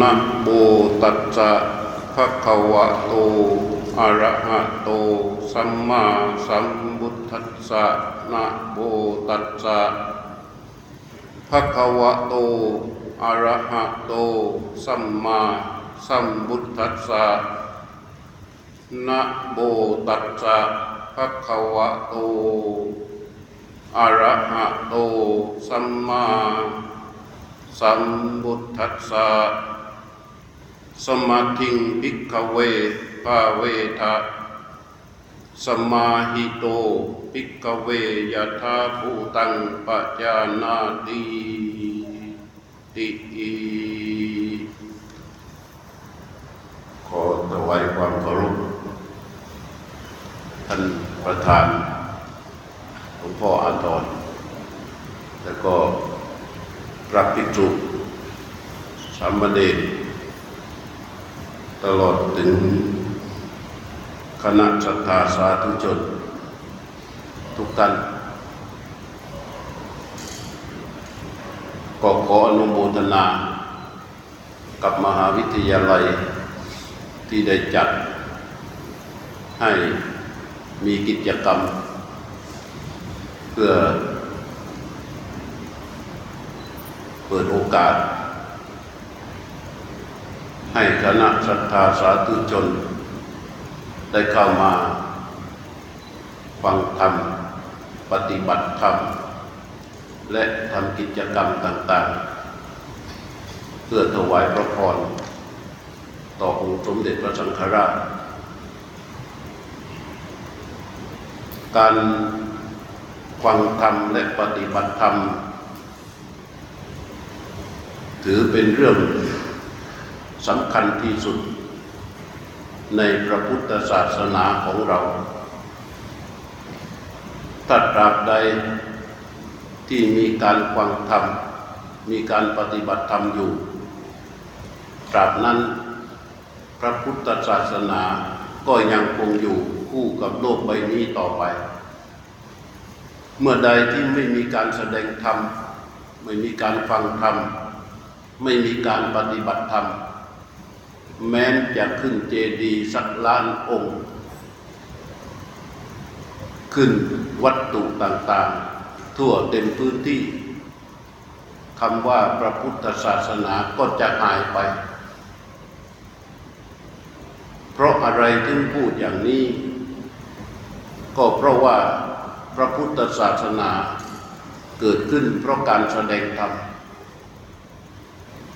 นะโมตัสสะภะคะวะโต อะระหะโต สัมมาสัมพุทธัสสะนะโมตัสสะภะคะวะโต อะระหะโต สัมมาสัมพุทธัสสะนะโมตัสสะภะคะวะโต อะระหะโต สัมมา สัมพุทธัสสะสมาธิงภิกเวภาเวทะสมาหิโตภิกเวยะธาภูตังปัจานาติติขอถวายความเคารพท่านประธานหลวงพ่ออาทรแล้วก็ พระภิกษุสามเณรตลอดถึงคณะศรัทธาสาธุชนทุกท่านก็ขออนุโมทนา กับมหาวิทยาลัยที่ได้จัด ให้มีกิจกรรม เพื่อ เปิดโอกาส ให้คณะศรัทธาสาธุชน ได้เข้ามา ฟังธรรม ปฏิบัติธรรม และทำกิจกรรมต่างๆ เพื่อถวายพระพรต่อองค์สมเด็จพระสังฆราช การฟังธรรมและปฏิบัติธรรม ถือเป็นเรื่องสำคัญที่สุด ในพระพุทธศาสนาของเราถ้าตราบใดที่มีการฟังธรรม มีการปฏิบัติธรรมอยู่ ตราบนั้นพระพุทธศาสนาก็ยังคงอยู่คู่กับโลกใบนี้ต่อไป เมื่อใดที่ไม่มีการแสดงธรรม ไม่มีการฟังธรรม ไม่มีการปฏิบัติธรรม แม้นจะขึ้นเจดีย์สักล้านองค์ ขึ้นวัตถุต่างๆ ทั่วเต็มพื้นที่คำว่าพระพุทธศาสนาก็จะหายไป เพราะอะไรถึงพูดอย่างนี้ ก็เพราะว่าพระพุทธศาสนาเกิดขึ้นเพราะการแสดงธรรม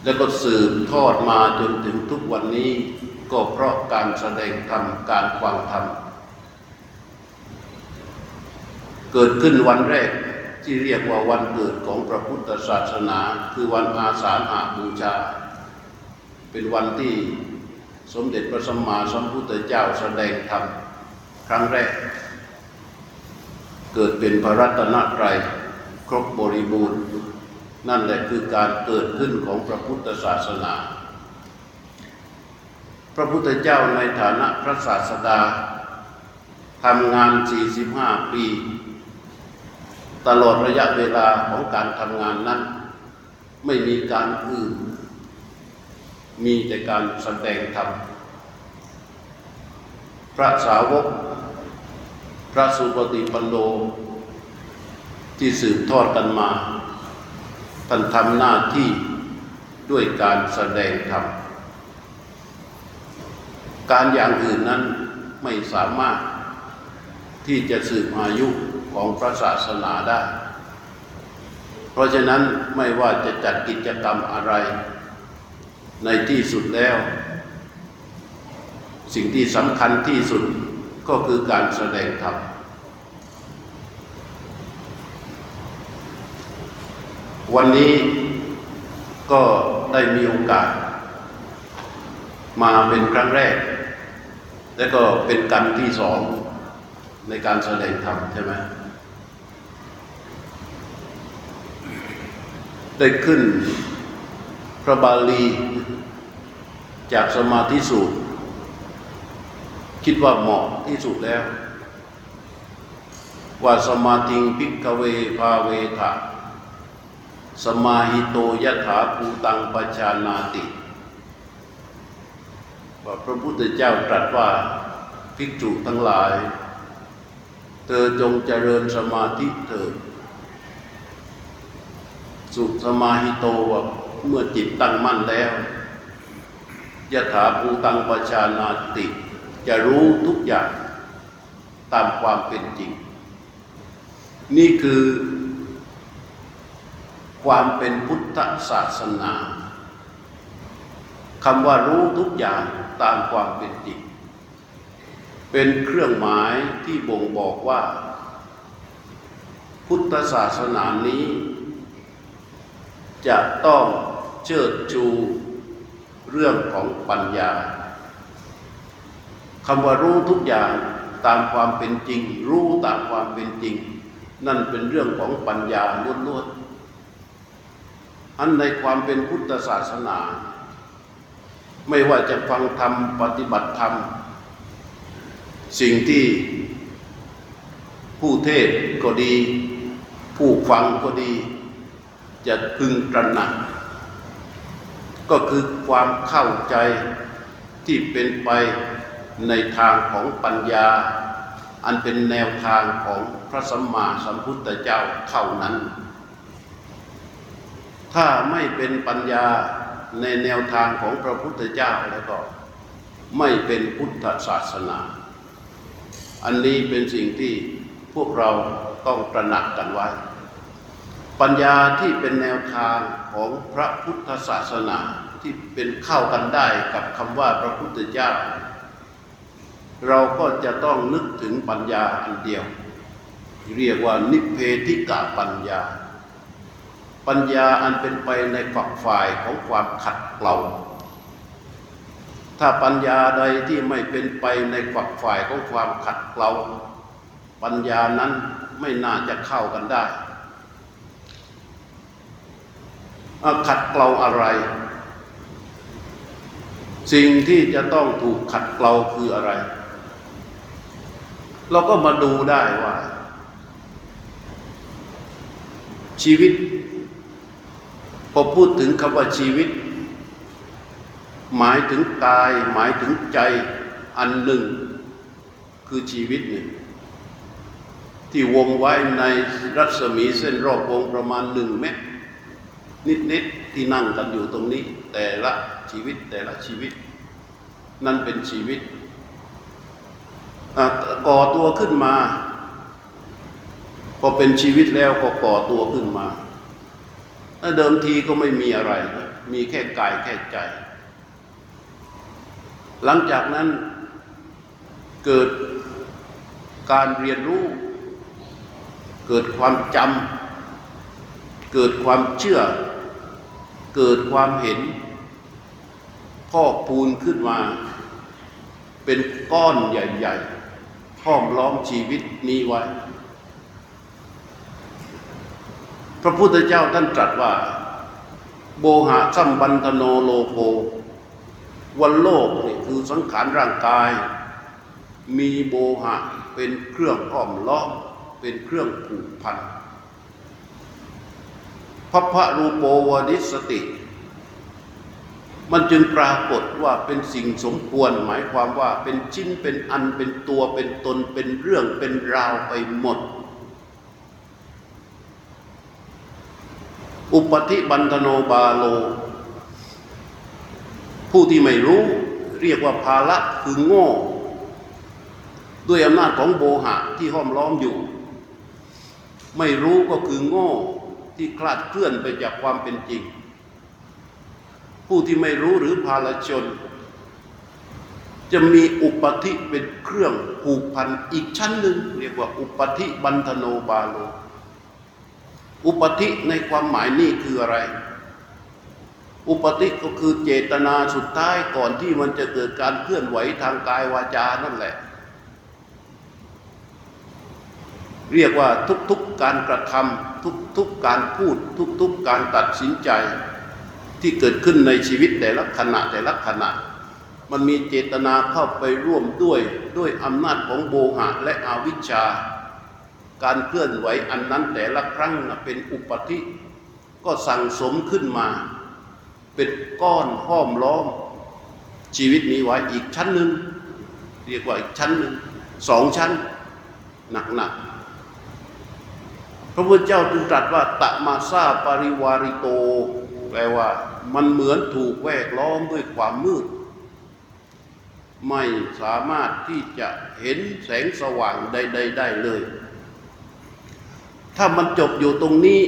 แล้วก็สืบทอดมาจนถึงทุกวันนี้ ก็เพราะการแสดงธรรมการฟังธรรม เกิดขึ้นวันแรกที่เรียกว่าวันเกิดของพระพุทธศาสนา คือวันอาสาฬหาบูชา เป็นวันที่สมเด็จพระสัมมาสัมพุทธเจ้าแสดงธรรมครั้งแรก เกิดเป็นพระรัตนตรัยครบบริบูรณ์ นั่นแหละคือการเกิดขึ้นของพระพุทธศาสนา พระพุทธเจ้าในฐานะพระศาสดาทำงาน 45 ปี ตลอดระยะเวลาของการทำงานนั้น ไม่มีการอื่น มีแต่การแสดงธรรม พระสาวก พระสุปฏิปันโนที่สืบทอดกันมา ท่านทำหน้าที่ด้วยการแสดงธรรม การอย่างอื่นนั้นไม่สามารถที่จะสืบอายุของพระศาสนาได้ เพราะฉะนั้นไม่ว่าจะจัดกิจกรรมอะไร ในที่สุดแล้ว สิ่งที่สำคัญที่สุดก็คือการแสดงธรรม วันนี้ก็ได้มีโอกาส มาเป็นครั้งแรก และก็เป็นกันที่สองในการแสดงธรรมใช่ไหมได้ขึ้นพระบาลีจากสมาธิสูตร คิดว่าเหมาะที่สุดแล้ว ว่าสมาธิงพิกเวภาเวทะ สมาหิโตยถาภูตังปชานาติ ว่าพระพุทธเจ้าตรัสว่าภิกษุทั้งหลาย เธอจงเจริญสมาธิเถิดสุสมาหิโตว่าเมื่อจิตตั้งมั่นแล้วยถาภูตังปชานาติ จะรู้ทุกอย่างตามความเป็นจริง นี่คือ ความเป็นพุทธศาสนาคำว่ารู้ทุกอย่างตามความเป็นจริง เป็นเครื่องหมายที่บ่งบอกว่า พุทธศาสนานี้ จะต้องเชิดชูเรื่องของปัญญาคำว่ารู้ทุกอย่างตามความเป็นจริง รู้ตามความเป็นจริง นั่นเป็นเรื่องของปัญญาล้วนๆ อันในความเป็นพุทธศาสนา ไม่ว่าจะฟังธรรมปฏิบัติธรรม สิ่งที่ผู้เทศก็ดี ผู้ฟังก็ดี จะพึงตระหนัก ก็คือความเข้าใจที่เป็นไปในทางของปัญญา อันเป็นแนวทางของพระสัมมาสัมพุทธเจ้าเท่านั้น ถ้าไม่เป็นปัญญาในแนวทางของพระพุทธเจ้าแล้วก็ ไม่เป็นพุทธศาสนา อันนี้เป็นสิ่งที่พวกเราต้องตระหนักกันไว้ ปัญญาที่เป็นแนวทางของพระพุทธศาสนาที่เป็นเข้ากันได้กับคำว่าพระพุทธเจ้า เราก็จะต้องนึกถึงปัญญาอันเดียว เรียกว่านิพเพธิกะปัญญา ปัญญาอันเป็นไปในฝักฝ่ายของความขัดเกลาถ้าปัญญาใดที่ไม่เป็นไปในฝักฝ่ายของความขัดเกลาปัญญานั้นไม่น่าจะเข้ากันได้ขัดเกลาอะไร สิ่งที่จะต้องถูกขัดเกลาคืออะไร เราก็มาดูได้ว่า ชีวิต อพูดถึงคำว่าชีวิต หมายถึงกาย หมายถึงใจอันหนึ่ง คือชีวิตหนึ่งที่วงไว้ในรัศมีเส้นรอบวงประมาณหนึ่งเมตร นิดๆที่นั่งกันอยู่ตรงนี้ แต่ละชีวิตแต่ละชีวิต นั่นเป็นชีวิตก่อตัวขึ้นมา พอเป็นชีวิตแล้วก็ก่อตัวขึ้นมา เดิมทีก็ไม่มีอะไร มีแค่กายแค่ใจ หลังจากนั้นเกิดการเรียนรู้ เกิดความจำ เกิดความเชื่อ เกิดความเห็นพอกพูนขึ้นมา เป็นก้อนใหญ่ ๆ ห้อมล้อมชีวิตนี้ไว้ พระพุทธเจ้าท่านตรัสว่า โบหะสัมบันตโนโลโภวันโลกนี่คือสังขารร่างกาย มีโบหะเป็นเครื่องห้อมล้อมเป็นเครื่องผูกพันพระพระรูปโปวดิสติ มันจึงปรากฏว่าเป็นสิ่งสมควรหมายความว่าเป็นชิ้นเป็นอันเป็นตัวเป็นตนเป็นเรื่องเป็นราวไปหมด อุปธิบันธโนบาโล ผู้ที่ไม่รู้เรียกว่าภาละคือโง่ ด้วยอำนาจของโบหะที่ห้อมล้อมอยู่ ไม่รู้ก็คือโง่ที่คลาดเคลื่อนไปจากความเป็นจริง ผู้ที่ไม่รู้หรือภาลชน จะมีอุปธิเป็นเครื่องผูกพันอีกชั้นหนึ่ง เรียกว่าอุปธิบันธโนบาโล อุปธิในความหมายนี่คืออะไร อุปธิก็คือเจตนาสุดท้ายก่อนที่มันจะเกิดการเคลื่อนไหวทางกายวาจานั่นแหละ เรียกว่าทุกๆการกระทำทุกๆการพูดทุกๆการตัดสินใจที่เกิดขึ้นในชีวิตแต่ละขณะแต่ละขณะ มันมีเจตนาเข้าไปร่วมด้วยด้วยอำนาจของโบหะและอวิชชา การเคลื่อนไหวอันนั้นแต่ละครั้งเป็นอุปธิ ก็สั่งสมขึ้นมา เป็นก้อนห้อมล้อม ชีวิตนี้ไว้อีกชั้นหนึ่งเรียกว่าอีกชั้นหนึ่งสองชั้นหนักหนักพระพุทธเจ้าจึงตรัสว่าตะมาซาปริวาริโต แปลว่ามันเหมือนถูกแวดล้อมด้วยความมืด ไม่สามารถที่จะเห็นแสงสว่างใด ๆ ได้เลย ถ้ามันจบอยู่ตรงนี้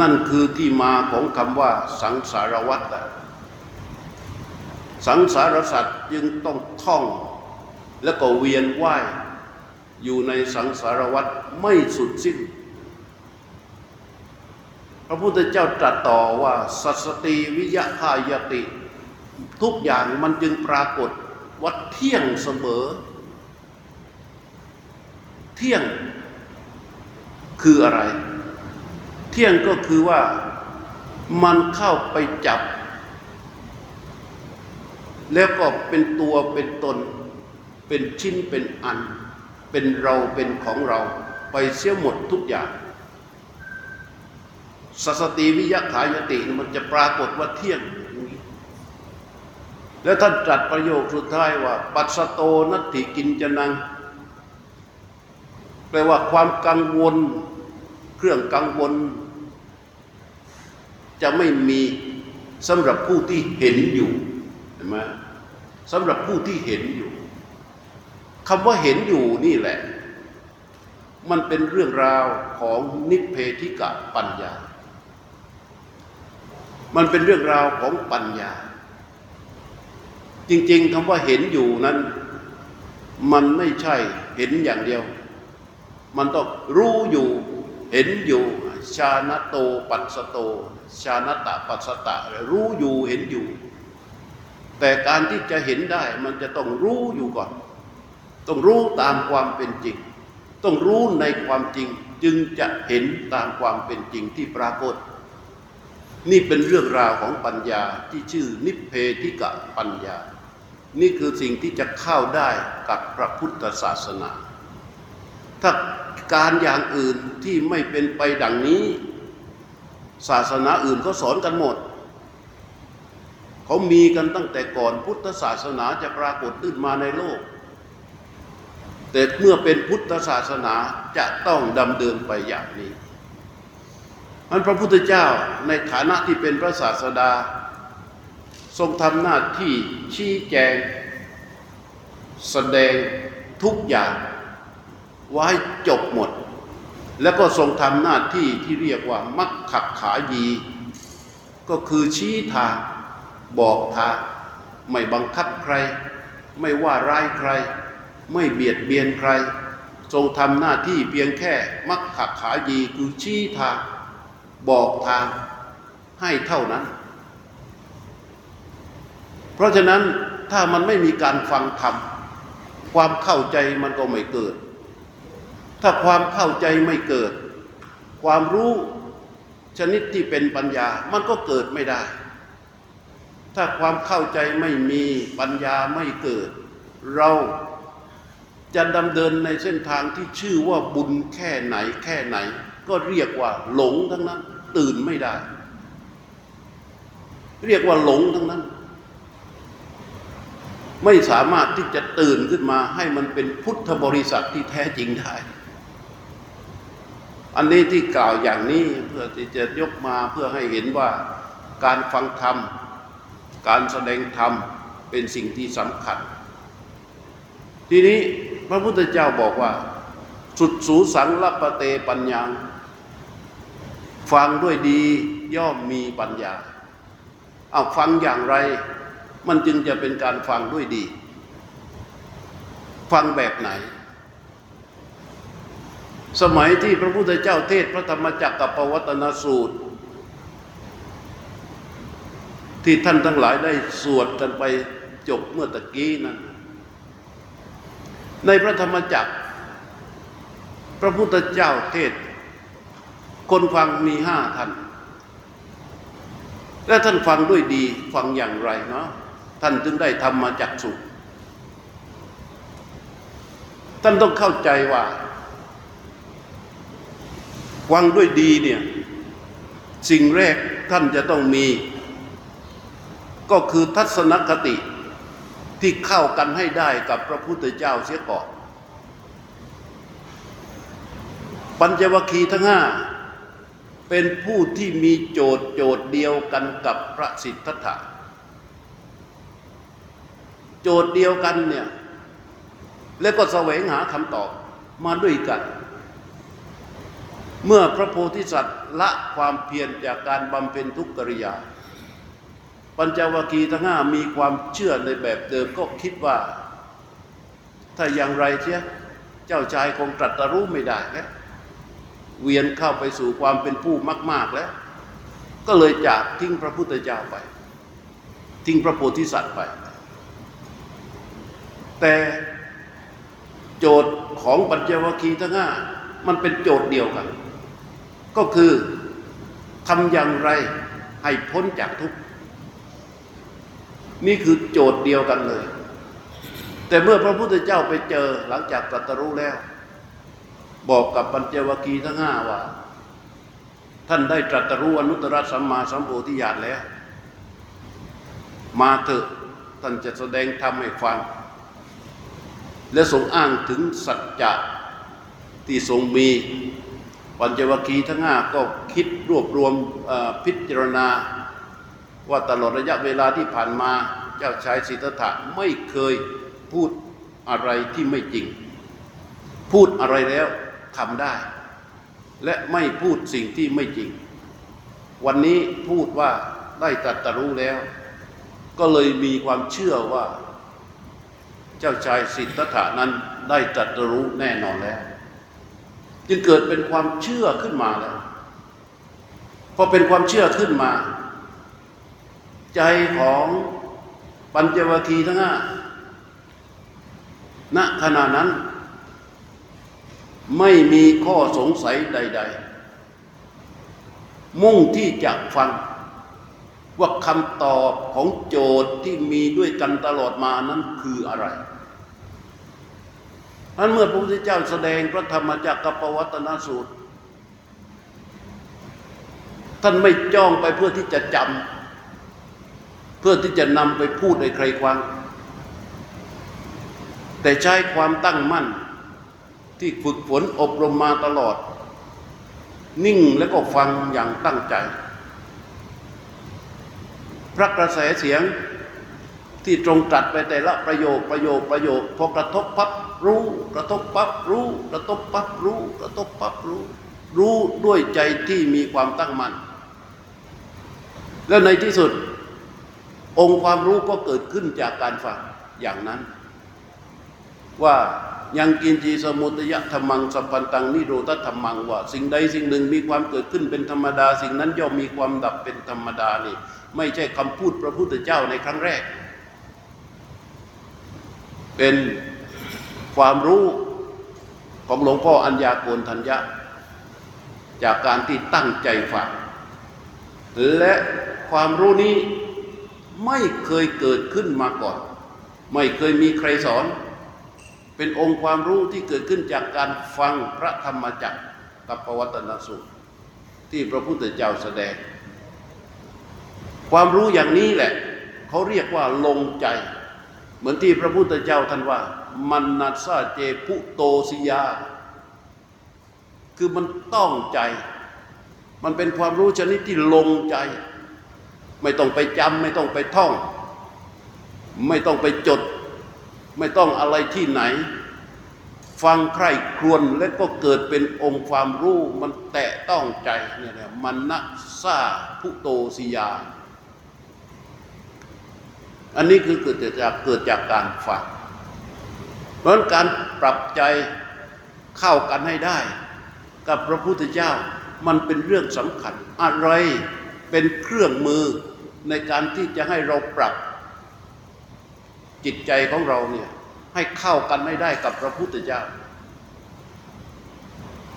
นั่นคือที่มาของคำว่าสังสารวัฏฏะสังสารสัตว์จึงต้องท่อง แล้วก็เวียนว่าย อยู่ในสังสารวัฏไม่สุดสิ้น พระพุทธเจ้าตรัสต่อว่าสัสติวิยะคายติ ทุกอย่างมันจึงปรากฏว่าเที่ยงเสมอ เที่ยงคืออะไร เที่ยงก็คือว่ามันเข้าไปจับ แล้วก็เป็นตัวเป็นตน เป็นชิ้นเป็นอัน เป็นเราเป็นของเรา ไปเสียหมดทุกอย่างสัสติวิยะขายติมันจะปรากฏว่าเที่ยงอย่างนี้ แล้วท่านตรัสประโยคสุดท้ายว่า ปัสสโตนัตถิกินจนัง แปลว่าความกังวล เครื่องกังวล จะไม่มีสำหรับผู้ที่เห็นอยู่เห็นไหมสำหรับผู้ที่เห็นอยู่คำว่าเห็นอยู่นี่แหละ มันเป็นเรื่องราวของนิพเพธิกะปัญญา มันเป็นเรื่องราวของปัญญา จริง ๆคำว่าเห็นอยู่นั้น มันไม่ใช่เห็นอย่างเดียว มันต้องรู้อยู่เห็นอยู่ชาณโตปัสสโต ชาณตะปัสสตะรู้อยู่เห็นอยู่ แต่การที่จะเห็นได้มันจะต้องรู้อยู่ก่อน ต้องรู้ตามความเป็นจริง ต้องรู้ในความจริงจึงจะเห็นตามความเป็นจริงที่ปรากฏ นี่เป็นเรื่องราวของปัญญาที่ชื่อนิพเพธิกะปัญญา นี่คือสิ่งที่จะเข้าได้กับพระพุทธศาสนา ถ้าการอย่างอื่นที่ไม่เป็นไปดังนี้ ศาสนาอื่นก็สอนกันหมด เขามีกันตั้งแต่ก่อนพุทธศาสนาจะปรากฏขึ้นมาในโลก แต่เมื่อเป็นพุทธศาสนาจะต้องดำเดินไปอย่างนี้มันพระพุทธเจ้าในฐานะที่เป็นพระศาสดา ทรงทำหน้าที่ชี้แจง แสดงทุกอย่าง ไว้จบหมด แล้วก็ทรงทำหน้าที่ที่เรียกว่า มักขักขายี ก็คือชี้ทางบอกทางไม่บังคับใคร ไม่ว่าร้ายใคร ไม่เบียดเบียนใคร ทรงทำหน้าที่เพียงแค่ มักขักขายีคือชี้ทาง บอกทางให้เท่านั้น เพราะฉะนั้นถ้ามันไม่มีการฟังธรรมความเข้าใจมันก็ไม่เกิด ถ้าความเข้าใจไม่เกิด ความรู้ชนิดที่เป็นปัญญามันก็เกิดไม่ได้ ถ้าความเข้าใจไม่มีปัญญาไม่เกิด เราจะดำเดินในเส้นทางที่ชื่อว่าบุญแค่ไหนแค่ไหน ก็เรียกว่าหลงทั้งนั้น ตื่นไม่ได้ เรียกว่าหลงทั้งนั้น ไม่สามารถที่จะตื่นขึ้นมาให้มันเป็นพุทธบริษัทที่แท้จริงได้ อันนี้ที่กล่าวอย่างนี้เพื่อที่จะยกมาเพื่อให้เห็นว่าการฟังธรรม การแสดงธรรมเป็นสิ่งที่สำคัญ ทีนี้พระพุทธเจ้าบอกว่า สุดสูสังลปเตปัญญาฟังด้วยดีย่อมมีปัญญา เอาฟังอย่างไร มันจึงจะเป็นการฟังด้วยดี ฟังแบบไหน สมัยที่พระพุทธเจ้าเทศพระธรรมจักรกับปวัตนสูตร ที่ท่านทั้งหลายได้สวดกันไปจบเมื่อตะกี้นั้นในพระธรรมจักร พระพุทธเจ้าเทศ คนฟังมีห้าท่าน และท่านฟังด้วยดีฟังอย่างไรเนาะท่านจึงได้ทำมาจากสุข ท่านต้องเข้าใจว่า ฟังด้วยดีเนี่ยสิ่งแรกท่านจะต้องมี ก็คือทัศนคติที่เข้ากันให้ได้กับพระพุทธเจ้าเสียก่อนปัญจวัคคีย์ทั้งห้าเป็นผู้ที่มีโจทย์โจทย์เดียวกันกับพระสิทธัตถะโจทย์เดียวกันเนี่ย แล้วก็แสวงหาคำตอบมาด้วยกัน เมื่อพระโพธิสัตว์ละความเพียรจากการบำเพ็ญทุกกิริยา ปัญจวัคคีย์ทั้งห้ามีความเชื่อในแบบเดิมก็คิดว่า ถ้าอย่างไรเชียเจ้าชายคงตรัสรู้ไม่ได้แล้วเวียนเข้าไปสู่ความเป็นผู้มาก ๆแล้ว ก็เลยจากทิ้งพระพุทธเจ้าไป ทิ้งพระโพธิสัตว์ไป แต่โจทย์ของปัญจวัคคีย์ทั้งห้ามันเป็นโจทย์เดียวกัน ก็คือทำอย่างไรให้พ้นจากทุกข์นี่คือโจทย์เดียวกันเลย แต่เมื่อพระพุทธเจ้าไปเจอหลังจากตรัสรู้แล้ว บอกกับปัญจวัคคีย์ทั้งห้าว่า ท่านได้ตรัสรู้อนุตตรสัมมาสัมโพธิญาณแล้ว มาเถอะท่านจะแสดงธรรมให้ฟัง และทรงอ้างถึงสัจจะที่ทรงมี ปัญจวัคคีย์ทั้งห้าก็คิดรวบรวมพิจารณา ว่าตลอดระยะเวลาที่ผ่านมาเจ้าชายสิทธัตถะไม่เคยพูดอะไรที่ไม่จริง พูดอะไรแล้วทำได้ และไม่พูดสิ่งที่ไม่จริง วันนี้พูดว่าได้ตรัสรู้แล้ว ก็เลยมีความเชื่อว่า เจ้าชายสิทธัตถะนั้นได้ตรัสรู้แน่นอนแล้ว จึงเกิดเป็นความเชื่อขึ้นมาแล้วพอเป็นความเชื่อขึ้นมา ใจของปัญจวัคคีย์ทั้งห้าณขณะนั้น ไม่มีข้อสงสัยใด ๆ มุ่งที่จะฟังว่าคำตอบของโจทย์ที่มีด้วยกันตลอดมานั้นคืออะไร นั้นเมื่อพระพุทธเจ้าแสดงพระธรรมจักรกัปวัตนสูตร ท่านไม่จ้องไปเพื่อที่จะจำเพื่อที่จะนำไปพูดให้ใครฟัง แต่ใช้ความตั้งมั่นที่ฝึกฝนอบรมมาตลอด นิ่งแล้วก็ฟังอย่างตั้งใจ พระกระแสเสียง ที่ตรงตรัสไปแต่ละประโยคประโยคประโยคพอกระทบปั๊บรู้ กระทบปั๊บรู้ กระทบปั๊บรู้ กระทบปั๊บรู้ รู้ด้วยใจที่มีความตั้งมั่นแล้วในที่สุด องค์ความรู้ก็เกิดขึ้นจากการฟังอย่างนั้น ว่ายังกินจีสมุตยะธรรมังสัมพันตังนิโรธธรรมังว่า สิ่งใดสิ่งหนึ่งมีความเกิดขึ้นเป็นธรรมดา สิ่งนั้นย่อมมีความดับเป็นธรรมดานี่ ไม่ใช่คำพูดพระพุทธเจ้าในครั้งแรก เป็นความรู้ของหลวงพ่ออัญญาโกณทัญญะ จากการที่ตั้งใจฟังและความรู้นี้ไม่เคยเกิดขึ้นมาก่อน ไม่เคยมีใครสอน เป็นองค์ความรู้ที่เกิดขึ้นจากการฟังพระธรรมจักรกับปวัตนสูตรที่พระพุทธเจ้าแสดง ความรู้อย่างนี้แหละ เขาเรียกว่าลงใจ เหมือนที่พระพุทธเจ้าท่านว่า มันนัสาเจพุโตสิยา คือมันต้องใจ มันเป็นความรู้ชนิดที่ลงใจ ไม่ต้องไปจำไม่ต้องไปท่อง ไม่ต้องไปจด ไม่ต้องอะไรที่ไหน ฟังใครครวญและก็เกิดเป็นองค์ความรู้ มันแตะต้องใจเนี่ยนะมันนัซาพุโตสิยา อันนี้คือเกิดจากเกิดจากการฟังเพราะฉะนั้นการปรับใจเข้ากันให้ได้ กับพระพุทธเจ้ามันเป็นเรื่องสำคัญ อะไรเป็นเครื่องมือในการที่จะให้เราปรับจิตใจของเราเนี่ยให้เข้ากันไม่ได้กับพระพุทธเจ้า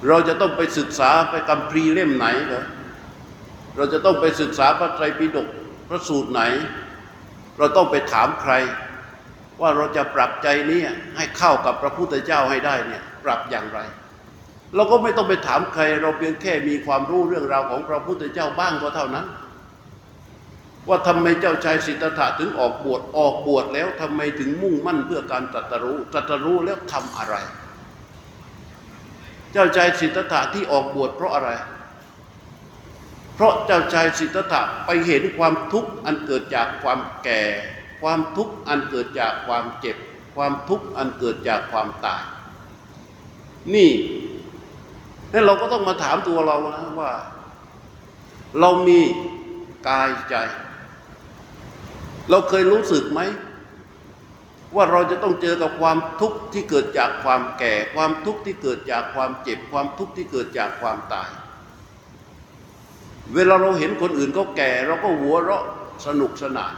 เราจะต้องไปศึกษาไปคำพรีเล่มไหนเหรอเราจะต้องไปศึกษาพระไตรปิฎกพระสูตรไหน เราต้องไปถามใคร ว่าเราจะปรับใจนี้ให้เข้ากับพระพุทธเจ้าให้ได้เนี่ยปรับอย่างไร เราก็ไม่ต้องไปถามใคร เราเพียงแค่มีความรู้เรื่องราวของพระพุทธเจ้าบ้างก็เท่านั้น ว่าทำไมเจ้าชายสิทธัตถะถึงออกบวชออกบวชแล้วทำไมถึงมุ่งมั่นเพื่อการตรัสรู้ตรัสรู้แล้วทำอะไร เจ้าชายสิทธัตถะที่ออกบวชเพราะอะไร เพราะเจ้าชายสิทธัตถะไปเห็นความทุกข์อันเกิดจากความแก่ ความทุกข์อันเกิดจากความเจ็บ ความทุกข์อันเกิดจากความตาย นี่นั่นเราก็ต้องมาถามตัวเรานะว่า เรามีกายใจ เราเคยรู้สึกไหมว่าเราจะต้องเจอกับความทุกข์ที่เกิดจากความแก่ ความทุกข์ที่เกิดจากความเจ็บ ความทุกข์ที่เกิดจากความตาย เวลาเราเห็นคนอื่นเขาแก่ เราก็หัวเราะสนุกสนาน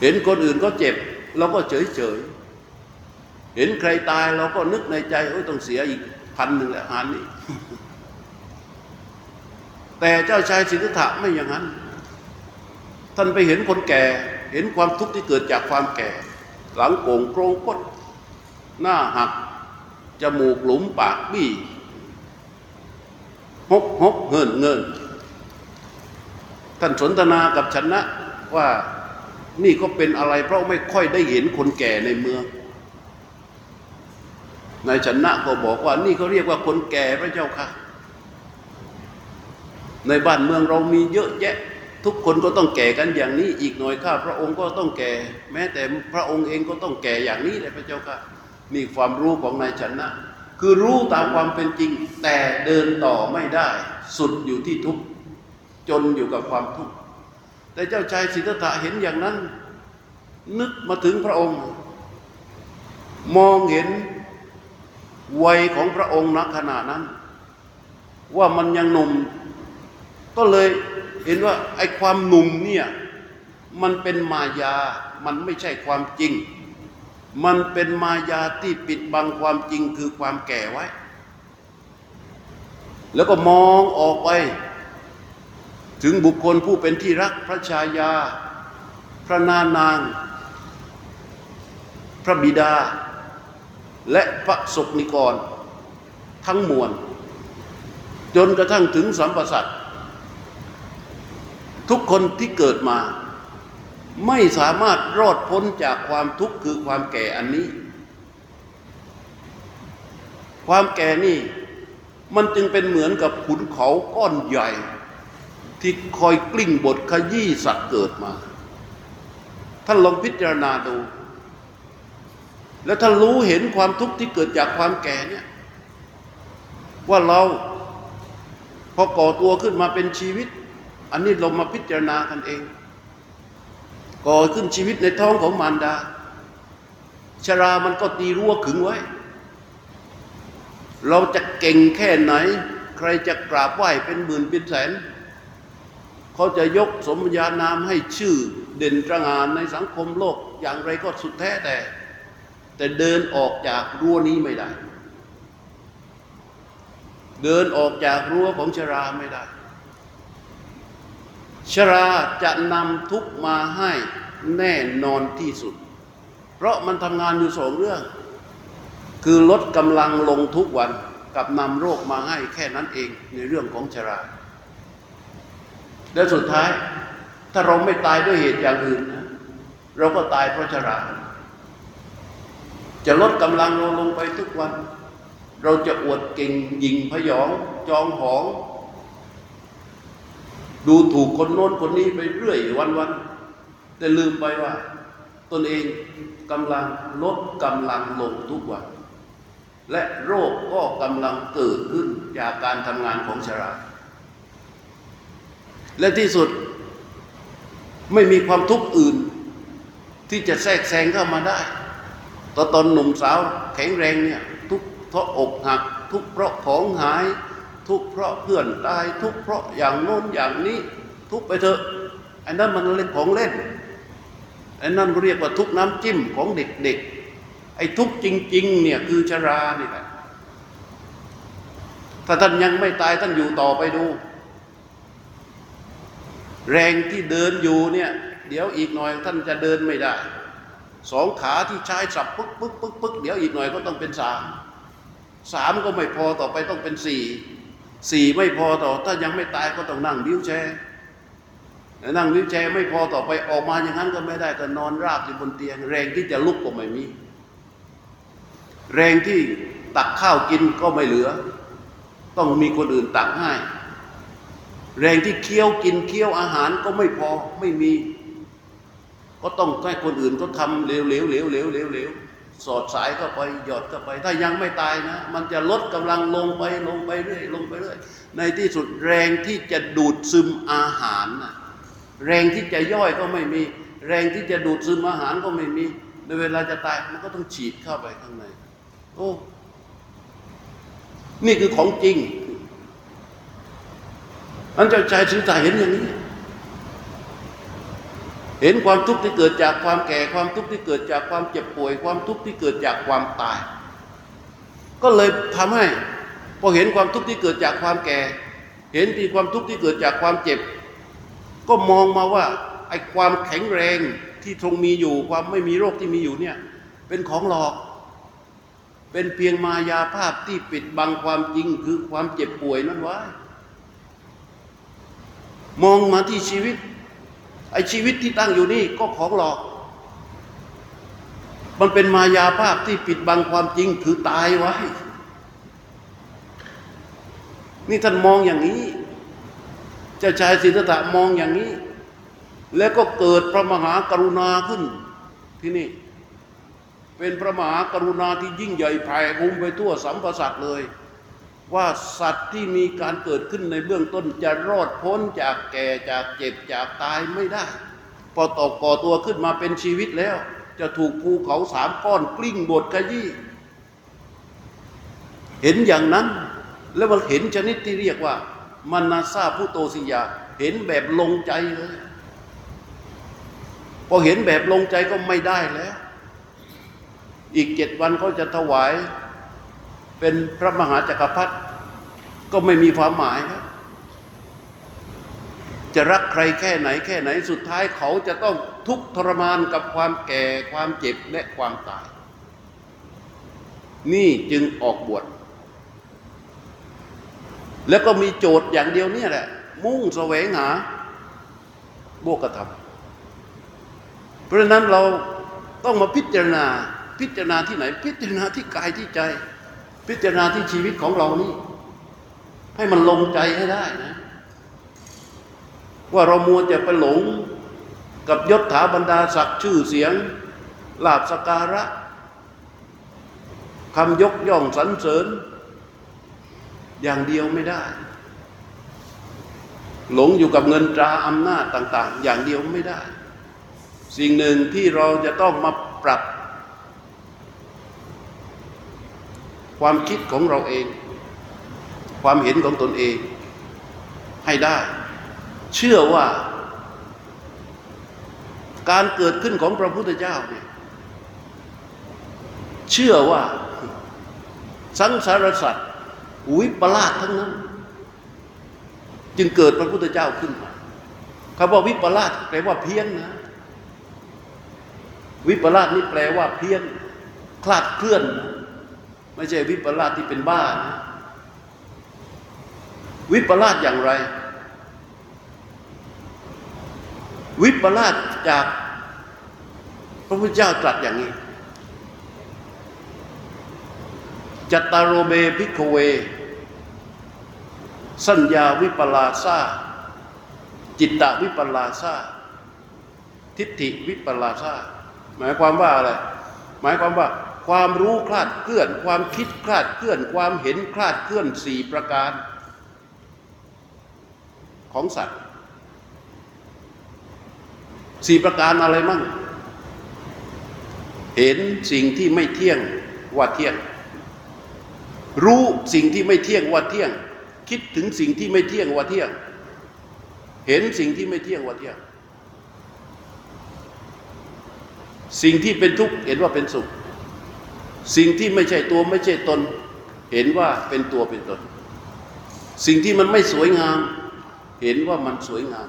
เห็นคนอื่นเขาเจ็บ เราก็เฉยเฉยเห็นใครตายเราก็นึกในใจโอ้ยต้องเสียอีกพันหนึ่งแหละหานนี้ แต่เจ้าชายสิทธัตถะไม่อย่างนั้น ท่านไปเห็นคนแก่ เห็นความทุกข์ที่เกิดจากความแก่ หลังโก่งโครงคดหน้าหักจมูกหลุมปากบี้ ฮกฮกเงินเงินท่านสนทนากับชนะว่านี่ก็เป็นอะไร เพราะไม่ค่อยได้เห็นคนแก่ในเมืองนายชนะก็บอกว่านี่เขาเรียกว่าคนแก่พระเจ้าค่ะ ในบ้านเมืองเรามีเยอะแยะ ทุกคนก็ต้องแก่กันอย่างนี้ อีกหน่อยข้าพระองค์ก็ต้องแก่ แม้แต่พระองค์เองก็ต้องแก่อย่างนี้เลยพระเจ้าค่ะนี่ความรู้ของนายชนะ คือรู้ตามความเป็นจริง แต่เดินต่อไม่ได้ สุดอยู่ที่ทุกข์จนอยู่กับความทุกข์แต่เจ้าชายสิทธัตถะเห็นอย่างนั้น นึกมาถึงพระองค์ มองเห็นวัยของพระองค์ณขณะนั้น ว่ามันยังหนุ่ม ก็เลยเห็นว่าไอ้ความหนุ่มเนี่ยมันเป็นมายา มันไม่ใช่ความจริง มันเป็นมายาที่ปิดบังความจริงคือความแก่ไว้ แล้วก็มองออกไป ถึงบุคคลผู้เป็นที่รักพระชายา พระนานาง พระบิดา และพระศกนิกร ทั้งมวล จนกระทั่งถึงสัมปสัตว์ทุกคนที่เกิดมา ไม่สามารถรอดพ้นจากความทุกข์คือความแก่อันนี้ ความแก่นี่มันจึงเป็นเหมือนกับขุนเขาก้อนใหญ่ ที่คอยกลิ้งบทขยี้สัตว์เกิดมา ท่านลองพิจารณาดู แล้วถ้านรู้เห็นความทุกข์ที่เกิดจากความแก่เนี่ยว่าเราพอก่อตัวขึ้นมาเป็นชีวิต อันนี้เรามาพิจารณากันเอง ก่อขึ้นชีวิตในท้องของมารดา ชรามันก็ตีรั้วขึงไว้ เราจะเก่งแค่ไหน ใครจะกราบไหว้เป็นหมื่นเป็นแสน เขาจะยกสมญานามให้ชื่อเด่นตระงานในสังคมโลกอย่างไรก็สุดแท้แต่ แต่เดินออกจากรั้วนี้ไม่ได้ เดินออกจากรั้วของชราไม่ได้ ชราจะนำทุกมาให้แน่นอนที่สุด เพราะมันทำงานอยู่สองเรื่อง คือลดกำลังลงทุกวันกับนำโรคมาให้แค่นั้นเองในเรื่องของชรา และสุดท้ายถ้าเราไม่ตายด้วยเหตุอย่างอื่นนะเราก็ตายเพราะชรา จะลดกำลังเราลงไปทุกวัน เราจะอวดเก่งยิงพยอง จองหอง ดูถูกคนโน้นคนนี้ไปเรื่อยวันๆแต่ลืมไปว่า ตนเองกำลังลดกำลังลงทุกวัน และโรคก็กำลังเกิดขึ้นจากการทำงานของชรา และที่สุดไม่มีความทุกข์อื่น ที่จะแทรกแซงเข้ามาได้ตอนตอนหนุ่มสาวแข็งแรงเนี่ยทุกเพราะอกหัก ทุกเพราะของหาย ทุกเพราะเพื่อนตายทุกเพราะอย่างโน้นอย่างนี้ ทุกไปเถอะไอ้นั่นมันเล่นของเล่นไอ้นั่นเรียกว่าทุกน้ำจิ้มของเด็กๆไอ้ทุกจริงๆเนี่ยคือชรานี่แหละถ้าท่านยังไม่ตายท่านอยู่ต่อไปดู แรงที่เดินอยู่เนี่ย เดี๋ยวอีกหน่อยท่านจะเดินไม่ได้สองขาที่ใช้สับปึ๊กปึ๊กปึ๊กปึ๊กเดี๋ยวอีกหน่อยก็ต้องเป็นสามสามก็ไม่พอต่อไปต้องเป็นสี่ สี่ไม่พอต่อถ้ายังไม่ตายก็ต้องนั่งดิ้วแชร์นั่งวิวแชร์ไม่พอต่อไปออกมาอย่างนั้นก็ไม่ได้ก็นอนราบอยู่บนเตียง แรงที่จะลุกก็ไม่มี แรงที่ตักข้าวกินก็ไม่เหลือ ต้องมีคนอื่นตักให้แรงที่เคี้ยวกินเคี้ยวอาหารก็ไม่พอไม่มี ก็ต้องให้คนอื่นก็ทำเหลวเหลว สอดสายเข้าไปหยอดเข้าไป ถ้ายังไม่ตายนะ มันจะลดกำลังลงไปลงไปเรื่อยลงไปเรื่อยในที่สุดแรงที่จะดูดซึมอาหารนะแรงที่จะย่อยก็ไม่มี แรงที่จะดูดซึมอาหารก็ไม่มี ในเวลาจะตายมันก็ต้องฉีดเข้าไปข้างใน โอ้นี่คือของจริงอันเจ้าชายสิทธาเห็นอย่างนี้ เห็นความทุกข์ที่เกิดจากความแก่ความทุกข์ที่เกิดจากความเจ็บป่วย ความทุกข์ที่เกิดจากความตาย ก็เลยทำให้พอเห็นความทุกข์ที่เกิดจากความแก่ เห็นที่ความทุกข์ที่เกิดจากความเจ็บ ก็มองมาว่าไอ้ความแข็งแรงที่ทรงมีอยู่ ความไม่มีโรคที่มีอยู่เนี่ยเป็นของหลอก เป็นเพียงมายาภาพที่ปิดบังความจริงคือความเจ็บป่วยนั้นไว้มองมาที่ชีวิต ไอ้ชีวิตที่ตั้งอยู่นี่ก็ของหลอก มันเป็นมายาภาพที่ปิดบังความจริงคือตายไว้ นี่ท่านมองอย่างนี้ เจ้าชายสิทธัตถะมองอย่างนี้ แล้วก็เกิดพระมหากรุณาขึ้นที่นี่ เป็นพระมหากรุณาที่ยิ่งใหญ่แผ่คุ้มไปทั่วสัมพสัตเลย ว่าสัตว์ที่มีการเกิดขึ้นในเบื้องต้นจะรอดพ้นจากแก่จากเจ็บจากตายไม่ได้ พอตกก่อตัวขึ้นมาเป็นชีวิตแล้ว จะถูกภูเขาสามก้อนกลิ้งบดขยี้เห็นอย่างนั้น แล้วมันเห็นชนิดที่เรียกว่ามานาซาผู้โตสิยา เห็นแบบลงใจเลยพอเห็นแบบลงใจก็ไม่ได้แล้ว อีกเจ็ดวันเขาจะถวาย เป็นพระมหาจักรพรรดิก็ไม่มีความหมายครับจะรักใครแค่ไหนแค่ไหนสุดท้ายเขาจะต้องทุกข์ทรมานกับความแก่ความเจ็บและความตาย นี่จึงออกบวชแล้วก็มีโจทย์อย่างเดียวเนี่ยแหละ มุ่งแสวงหาโบกธรรมเพราะฉะนั้นเราต้องมาพิจารณาพิจารณาที่ไหน พิจารณาที่กายที่ใจ พิจารณาที่ชีวิตของเรานี่ ให้มันลงใจให้ได้นะ ว่าเรามัวจะไปหลงกับยศถาบรรดาศักดิ์ชื่อเสียงลาบสการะคำยกย่องสรรเสริญ อย่างเดียวไม่ได้ หลงอยู่กับเงินตราอำนาจต่าง ๆ อย่างเดียวไม่ได้ สิ่งหนึ่งที่เราจะต้องมาปรับ ความคิดของเราเอง ความเห็นของตนเองให้ได้ เชื่อว่า การเกิดขึ้นของพระพุทธเจ้าเนี่ยเชื่อว่าสังสารสัตว์วิปลาสทั้งนั้น จึงเกิดพระพุทธเจ้าขึ้นมาคำว่าวิปลาสแปลว่าเพี้ยนนะ วิปลาสนี่แปลว่าเพี้ยน คลาดเคลื่อนนะ ไม่ใช่วิปลาสที่เป็นบ้านะวิปลาสอย่างไร วิปลาสจากพระพุทธเจ้าตรัสอย่างนี้จัตตารโรเบพิกเว สัญญาวิปลาสาจิตตวิปลาสาทิฏฐิวิปลาสาหมายความว่าอะไร หมายความว่า ความรู้คลาดเคลื่อน ความคิดคลาดเคลื่อน ความเห็นคลาดเคลื่อนสี่ประการ ของสัตว์สี่ประการอะไรมั่ง เห็นสิ่งที่ไม่เที่ยงว่าเที่ยง รู้สิ่งที่ไม่เที่ยงว่าเที่ยง คิดถึงสิ่งที่ไม่เที่ยงว่าเที่ยง เห็นสิ่งที่ไม่เที่ยงว่าเที่ยง สิ่งที่เป็นทุกข์เห็นว่าเป็นสุข สิ่งที่ไม่ใช่ตัวไม่ใช่ตน เห็นว่าเป็นตัวเป็นตน สิ่งที่มันไม่สวยงาม เห็นว่ามันสวยงาม